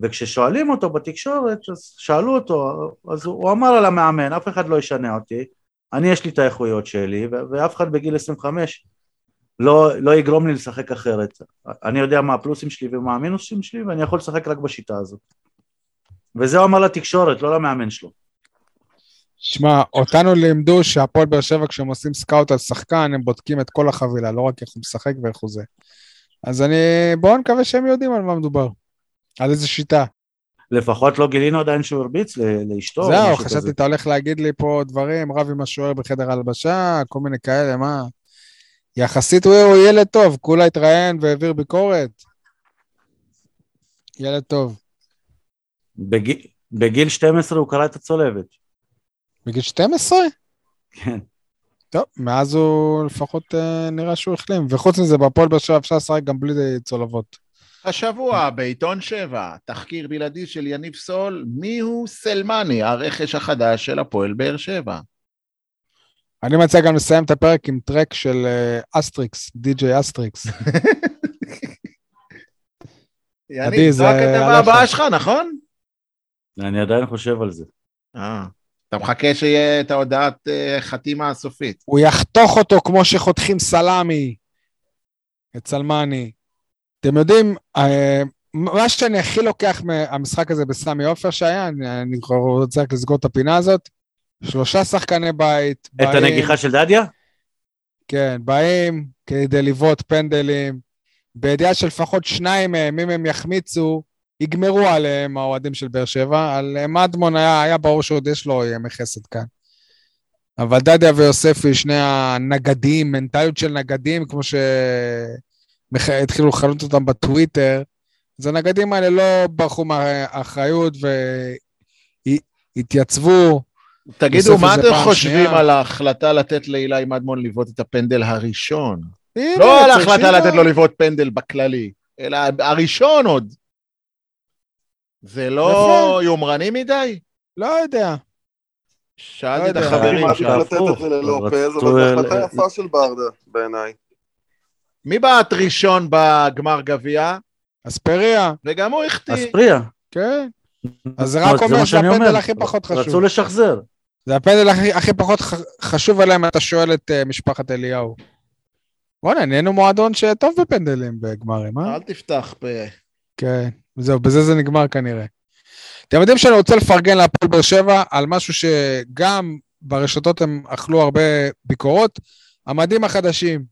וכששואלים אותו בתקשורת, אז שאלו אותו, אז הוא אמר על המאמן, אף אחד לא ישנה אותי, אני יש לי את האיכויות שלי, ו- ואף אחד בגיל 25 לא, לא יגרום לי לשחק אחרת. אני יודע מה הפלוסים שלי ומה המינוסים שלי, ואני יכול לשחק רק בשיטה הזאת. וזה הוא אמר לתקשורת, לא למאמן שלו. שמע, אותנו לימדו שהפועל באר שבע, כשהם עושים סקאוט על שחקן, הם בודקים את כל החבילה, לא רק איך הוא משחק ואיך הוא זה. אז אני... בואו נקווה שהם יודעים על מה מדובר. על איזה שיטה. לפחות לא גילינו עדיין שהוא הרביץ לאשתו. זהו, חשבתי. אתה הולך להגיד לי פה דברים, רב עם השוער בחדר הלבשה, כל מיני כאלה, מה? יחסית הוא הוא ילד טוב, כולה התראיין והעביר ביקורת. ילד טוב. בגיל, בגיל 12 הוא קרא את הצולבת. בגיל 12? כן. טוב, מאז הוא לפחות אה, נראה שהוא החלים. וחוץ מזה, בהפועל באר שבע אפשר לשחק גם בלי צולבות. השבוע בעיתון 7, תחקיר בלעדי של יניב סול, מיהו סלמני, הרכש החדש של הפועל באר שבע. אני מציע גם לסיים את הפרק עם track של אה, אסטריקס, די.ג'יי אסטריקס. יניב, זה זו הכתבה. הבאה שלך, נכון? אני עדיין חושב על זה. אה. אתה מחכה שיהיה את ההודעת אה, חתימה הסופית. הוא יחתוך אותו כמו שחותכים סלמי, את סלמני. אתם יודעים, אה, מה שאני הכי לוקח מהמשחק הזה בסמי עופר שהיה, אני, אני רוצה רק לסגור את הפינה הזאת, שלושה שחקני בית, את הנגיחה של דדיה? כן, באים כדי לבעוט פנדלים, בידיעה שלפחות שניים מהם, אם הם יחמיצו, יגמרו עליהם האוהדים של באר שבע. על אה, מדמון היה, היה ברור שעוד יש לו ימי חסד כאן. אבל דדיה ויוספי, שני הנגדים, מנטליות של נגדים, כמו שהתחילו לכנות אותם בטוויטר, אז הנגדים האלה לא ברחו מהאחריות והתייצבו. תגידו, מה אתם חושבים שנייה. על ההחלטה לתת לאילי מדמון לבעוט את הפנדל הראשון? לא על ההחלטה לתת לו לבעוט פנדל בכללי, אלא הראשון עוד. זה לא יפה. יומרני מדי? לא יודע. שאלתי לא את. החברים אני מעדיף שם. שם. לתת את זה ללופז, רצו אבל זו החלטה יפה של ברדה, בעיניי. מי בעט ראשון בגמר גביע? אספריה, וגם הוא החטיא. אספריה. כן. אז זה רק אומר מה שזה שאני הפנדל אומר. הכי פחות חשוב. רצו לשחזר. זה הפנדל הכי, הכי פחות חשוב עליהם, אתה שואל את uh, משפחת אליהו. בוא'נה, נהיינו מועדון שטוב בפנדלים בגמרים, אה? אל תפתח פה. כן, זהו, בזה זה נגמר כנראה. אתם יודעים שאני רוצה לפרגן להפועל באר שבע על משהו שגם ברשתות הם אכלו הרבה ביקורות, המדים החדשים.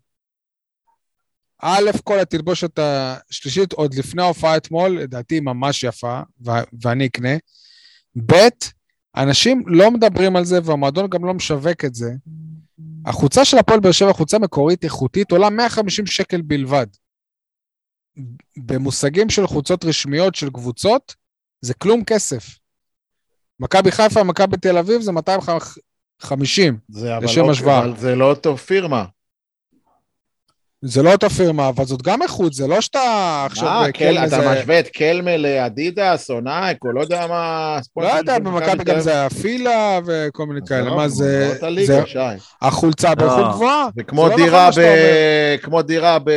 א', כל התלבושת השלישית, עוד לפני ההופעה אתמול, לדעתי ממש יפה, ואני אקנה. ב', אנשים לא מדברים על זה, והמועדון גם לא משווק את זה. החולצה של הפועל באר שבע, חולצה מקורית איכותית, עולה 150 שקל בלבד. במושגים של חולצות רשמיות של קבוצות, זה כלום כסף. מכבי חיפה, מכבי תל אביב זה 250. זה לשם לא- השוואה. אבל זה לא אותו פירמה. זה לא אותה פירמה, אבל זאת גם איכות, זה לא שאתה עכשיו... אה, קל- אתה זה- משווה את קלמה לאדידאס או נייק, או לא יודע מה... לא יודע, במכבי גם. זה היה פילה וכל מיני כאלה. מה זה... זה שי. החולצה באיכות לא. גבוהה. זה כמו לא דירה נכון מה ב... כמו דירה ב...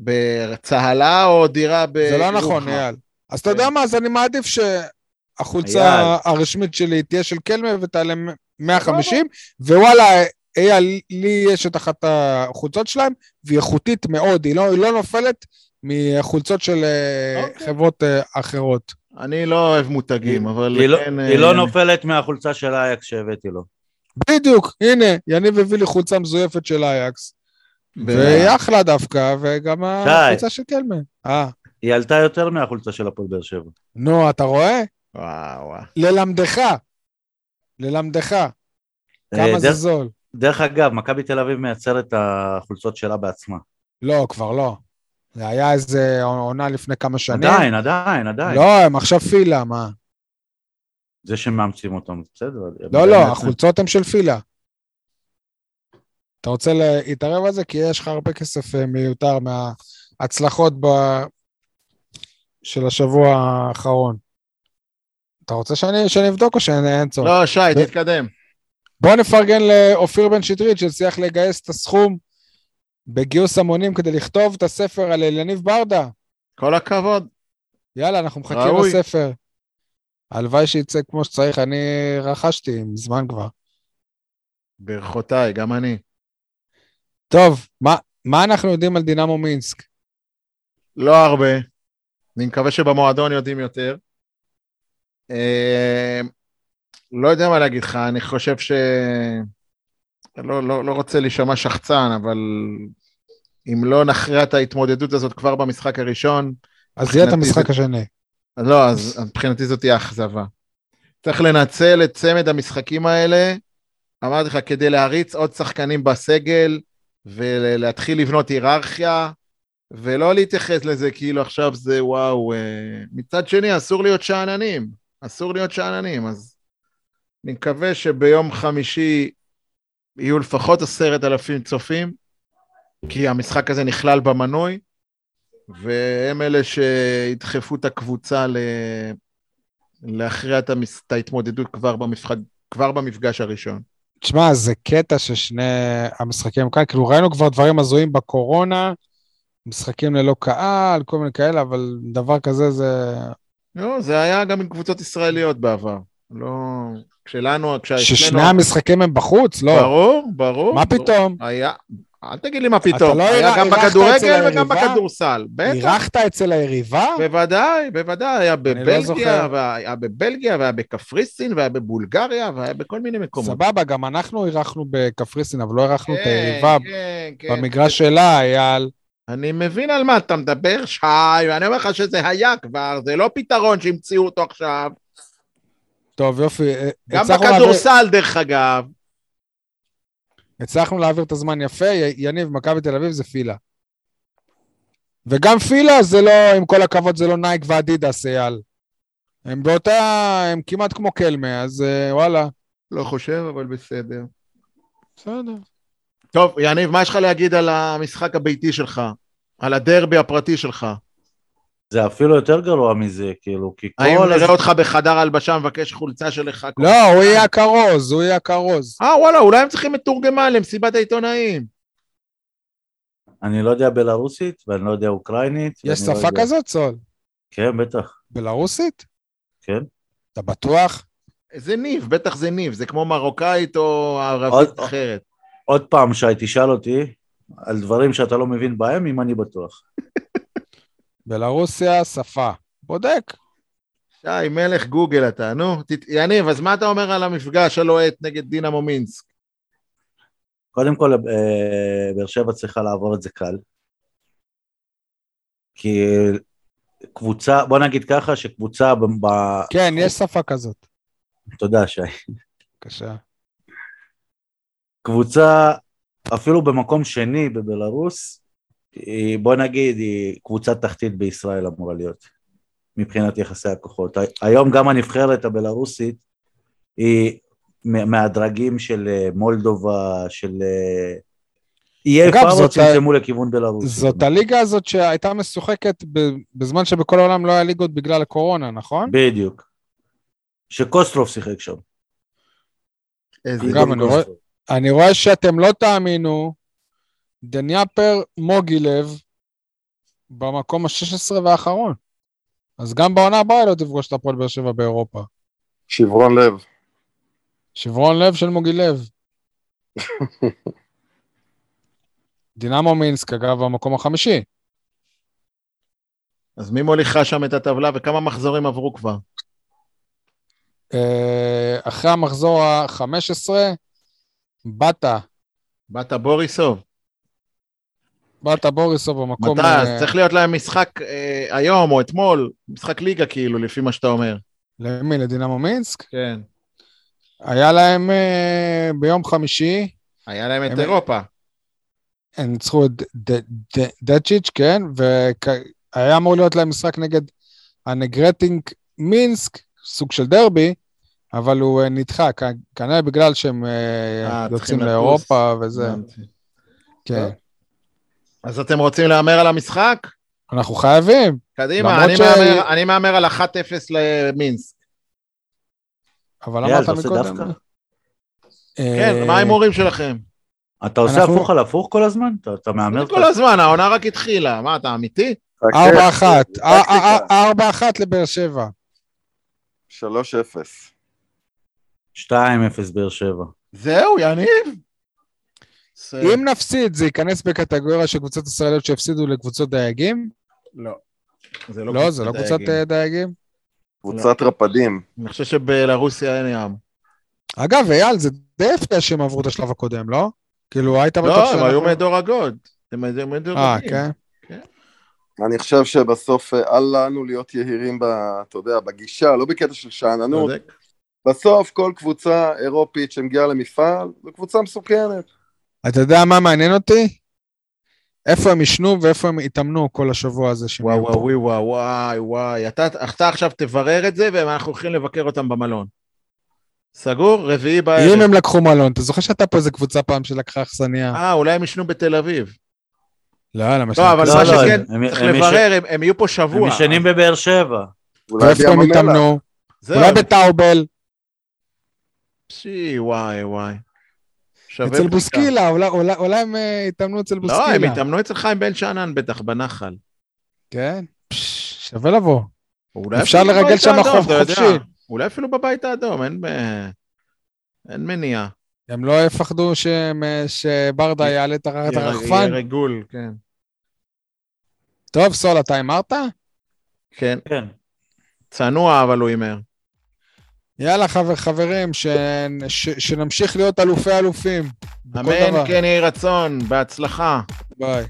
בצהלה או דירה ב... זה לא נכון. אייל. אז אתה כן. יודע מה, אז אני מעדיף שהחולצה. הרשמית שלי תהיה של קלמה ותעלה 150, ווואלה, אייל, לי יש את אחת החולצות שלהם, והיא איכותית מאוד, היא לא, היא לא נופלת מחולצות של אה, אוקיי. חברות אה, אחרות. אני לא אוהב מותגים, אבל היא לא- כן... היא לא אה, נופלת מהחולצה של אייקס שהבאתי לו. בדיוק, הנה, יניב הביא לי חולצה מזויפת של אייקס, והיא אחלה דווקא, וגם החולצה של קלמה. אה, היא עלתה יותר מהחולצה של הפועל באר שבע. נו, אתה רואה? וואו, וואו. ללמדך. ללמדך. אה, כמה זה זול. דרך אגב, מכבי תל אביב מייצרת את החולצות שלה בעצמה. לא, כבר לא. זה היה איזה עונה לפני כמה שנים. עדיין, עדיין, עדיין. לא, הם עכשיו פילה, מה? זה שמאמצים אותם, בסדר. לא, לא, החולצות הן של פילה. אתה רוצה להתערב על זה? כי יש לך הרבה כסף אה, מיותר מההצלחות ב... של השבוע האחרון. אתה רוצה שאני, שאני אבדוק או שאין צורך? לא, שי, ו... תתקדם. בוא נפרגן לאופיר בן שטרית, שהצליח לגייס את הסכום בגיוס המונים כדי לכתוב את הספר על יניב ברדה. כל הכבוד. יאללה, אנחנו מחכים ראוי. לספר. הלוואי שיצא כמו שצריך, אני רכשתי מזמן כבר. ברכותיי, גם אני. טוב, מה, מה אנחנו יודעים על דינמו מינסק? לא הרבה. אני מקווה שבמועדון יודעים יותר. אה, לא יודע מה להגיד לך, אני חושב ש... לא, לא, לא רוצה להישמע שחצן, אבל אם לא נכריע את ההתמודדות הזאת כבר במשחק הראשון... אז יהיה את המשחק זה... השני. לא, אז מבחינתי זאת תהיה אכזבה. צריך לנצל את צמד המשחקים האלה, אמרתי לך, כדי להריץ עוד שחקנים בסגל ולהתחיל לבנות היררכיה, ולא להתייחס לזה כאילו עכשיו זה וואו. אה, מצד שני, אסור להיות שאננים. אסור להיות שאננים, אז אני מקווה שביום חמישי יהיו לפחות עשרת אלפים צופים, כי המשחק הזה נכלל במנוי, והם אלה שידחפו את הקבוצה ל... להכריע את, המס... את ההתמודדות כבר, במפחג... כבר במפגש הראשון. תשמע, זה קטע ששני המשחקים כאן, כאילו ראינו כבר דברים הזויים בקורונה, משחקים ללא קהל, כל מיני כאלה, אבל דבר כזה זה... לא, זה היה גם עם קבוצות ישראליות בעבר. לא... כשלנו, כשאצלנו... ששני המשחקים הם בחוץ? לא. ברור, ברור. מה ברור. פתאום? היה... אל תגיד לי מה פתאום, לא היה גם בכדורגל וגם בכדורסל, בטח. אירחת אצל היריבה? בוודאי, בוודאי, היה לא בבלגיה, לא והיה בבלגיה, והיה בקפריסין, והיה בבולגריה, והיה בכל מיני מקומות. סבבה, גם אנחנו אירחנו בקפריסין, אבל לא אירחנו את כן, היריבה כן, כן, במגרש שלה, אייל. אני מבין על מה אתה מדבר, שי, ואני אומר לך שזה היה כבר, זה לא פתרון שהמציאו אותו עכשיו. טוב, יופי. אה, גם בכדורסל, להעביר... דרך אגב. הצלחנו להעביר את הזמן יפה, יניב, מכבי תל אביב זה פילה. וגם פילה זה לא, עם כל הכבוד, זה לא נייק ואדידס, אייל. הם באותה, הם כמעט כמו קלמה, אז uh, וואלה. לא חושב, אבל בסדר. בסדר. טוב, יניב, מה יש לך להגיד על המשחק הביתי שלך? על הדרבי הפרטי שלך? זה אפילו יותר גרוע מזה, כאילו, כי כל... האם נראה אותך בחדר הלבשה מבקש חולצה שלך? לא, הוא יהיה הכרוז, הוא יהיה הכרוז. אה, וואלה, אולי הם צריכים מתורגמן למסיבת העיתונאים. אני לא יודע בלרוסית, ואני לא יודע אוקראינית. יש שפה לא כזאת, סול? כן, בטח. בלרוסית? כן. אתה בטוח? זה ניב, בטח זה ניב, זה כמו מרוקאית או ערבית אחרת. עוד פעם, שי, תשאל אותי על דברים שאתה לא מבין בהם, אם אני בטוח. בלרוסיה, שפה. בודק. שי, מלך גוגל אתה, נו. ת... יניב, אז מה אתה אומר על המפגש הלוהט נגד דינמו מינסק? קודם כל, אה, באר שבע צריכה לעבור את זה קל. כי קבוצה, בוא נגיד ככה, שקבוצה ב... כן, יש שפה כזאת. תודה, שי. בבקשה. קבוצה, אפילו במקום שני בבלארוס, בוא נגיד, היא קבוצת תחתית בישראל אמורה להיות, מבחינת יחסי הכוחות. היום גם הנבחרת הבלארוסית היא מהדרגים של אה, מולדובה, של... אה, יהיה כבר עוד צמצמו לכיוון בלארוס. זאת הליגה הזאת שהייתה משוחקת בזמן שבכל העולם לא היה ליגות בגלל הקורונה, נכון? בדיוק. שקוסטרוף שיחק שם. גם אני רואה... אני רואה שאתם לא תאמינו, דניאפר מוגילב במקום ה-16 והאחרון. אז גם בעונה הבאה לא תפגוש את הפועל באר שבע באירופה. שברון לב. שברון לב של מוגילב. דינמו מינסק, אגב, במקום החמישי. אז מי מוליכה שם את הטבלה וכמה מחזורים עברו כבר? אה, אחרי המחזור ה-15, בטה. בטה בוריסוב. בטה בוריסוב במקום... מתי? אז אה, צריך להיות להם משחק אה, היום או אתמול, משחק ליגה כאילו, לפי מה שאתה אומר. למי? לדינמו מינסק? כן. היה להם אה, ביום חמישי... היה להם את הם... אירופה. הם ניצחו את דצ'יץ', כן, והיה אמור להיות להם משחק נגד הנגרטינג מינסק, סוג של דרבי, אבל הוא נדחה, כנראה בגלל שהם יוצאים. לאירופה וזה. כן. אז אתם רוצים להמר על המשחק? אנחנו חייבים. קדימה, אני ש- מהמר- אני מהמר על 1-0 למינסק. אבל אמרת מקודם. כן, אה, מה ההימורים שלכם? אתה עושה אנחנו- הפוך על הפוך כל הזמן? אתה- אתה מהמר? כל הזמן, העונה רק התחילה. מה, אתה אמיתי? ארבע אחת. טקטיקה. אה, אה, לבאר שבע. 3-0. 2-0 באר שבע. זהו, יניב. אם נפסיד, זה ייכנס בקטגוריה של קבוצות ישראליות שהפסידו לקבוצות דייגים? לא. זה לא לא, זה לא קבוצת דייגים. אה, דייגים. קבוצת רפדים. אני חושב שבלרוסיה אין ים. אגב, אייל, זה די הפתיע שהם עברו את השלב הקודם, לא? כאילו, היית בטוח לא, הם היו מדור הגוד. הם היו מדור אה, הגוד. כן. אני חושב שבסוף אה, אל לנו להיות יהירים, ב, אתה יודע, בגישה, לא בקטע של שאננות. בסוף כל קבוצה אירופית שמגיעה למפעל, זו קבוצה מסוכנת. אתה יודע מה מעניין אותי? איפה הם ישנו ואיפה הם התאמנו כל השבוע הזה שהם וואו פה. וואו וואו וואי וואי. אתה אתה עכשיו תברר את זה ואנחנו הולכים לבקר אותם במלון. סגור? רביעי אם בערב. הם לקחו מלון, אתה זוכר שהייתה פה איזה קבוצה פעם שלקחה אכסניה? אה, אולי הם ישנו בתל אביב. לא, למה לא, אבל לא, מה לא, שכן, הם- צריך הם לברר, הם- הם יהיו פה הם שבוע. ישנים בבאר שבע. אולי ואיפה הם. התאמנו? זהו. אולי בטאובל, פשי, וואי וואי. שווה אצל. בוסקילה, אולי- אולי אולי הם אה, התאמנו אצל לא, הם בוסקילה. התאמנו אצל חיים בן שאנן בטח, בנחל. כן, פש, שווה לבוא. אפשר לרגל שם יודע. חופשי. אולי אפילו בבית האדום, אין ב... אין מניעה. הם לא יפחדו שהם, אה, שברדה יעלה את הרחפן? יהיה ריגול, כן. טוב, סול, אתה הימרת? כן. כן. צנוע, אבל הוא הימר. יאללה, חבר, חברים, ש... ש... שנמשיך להיות אלופי אלופים. אמן. כן יהי רצון, בהצלחה. ביי.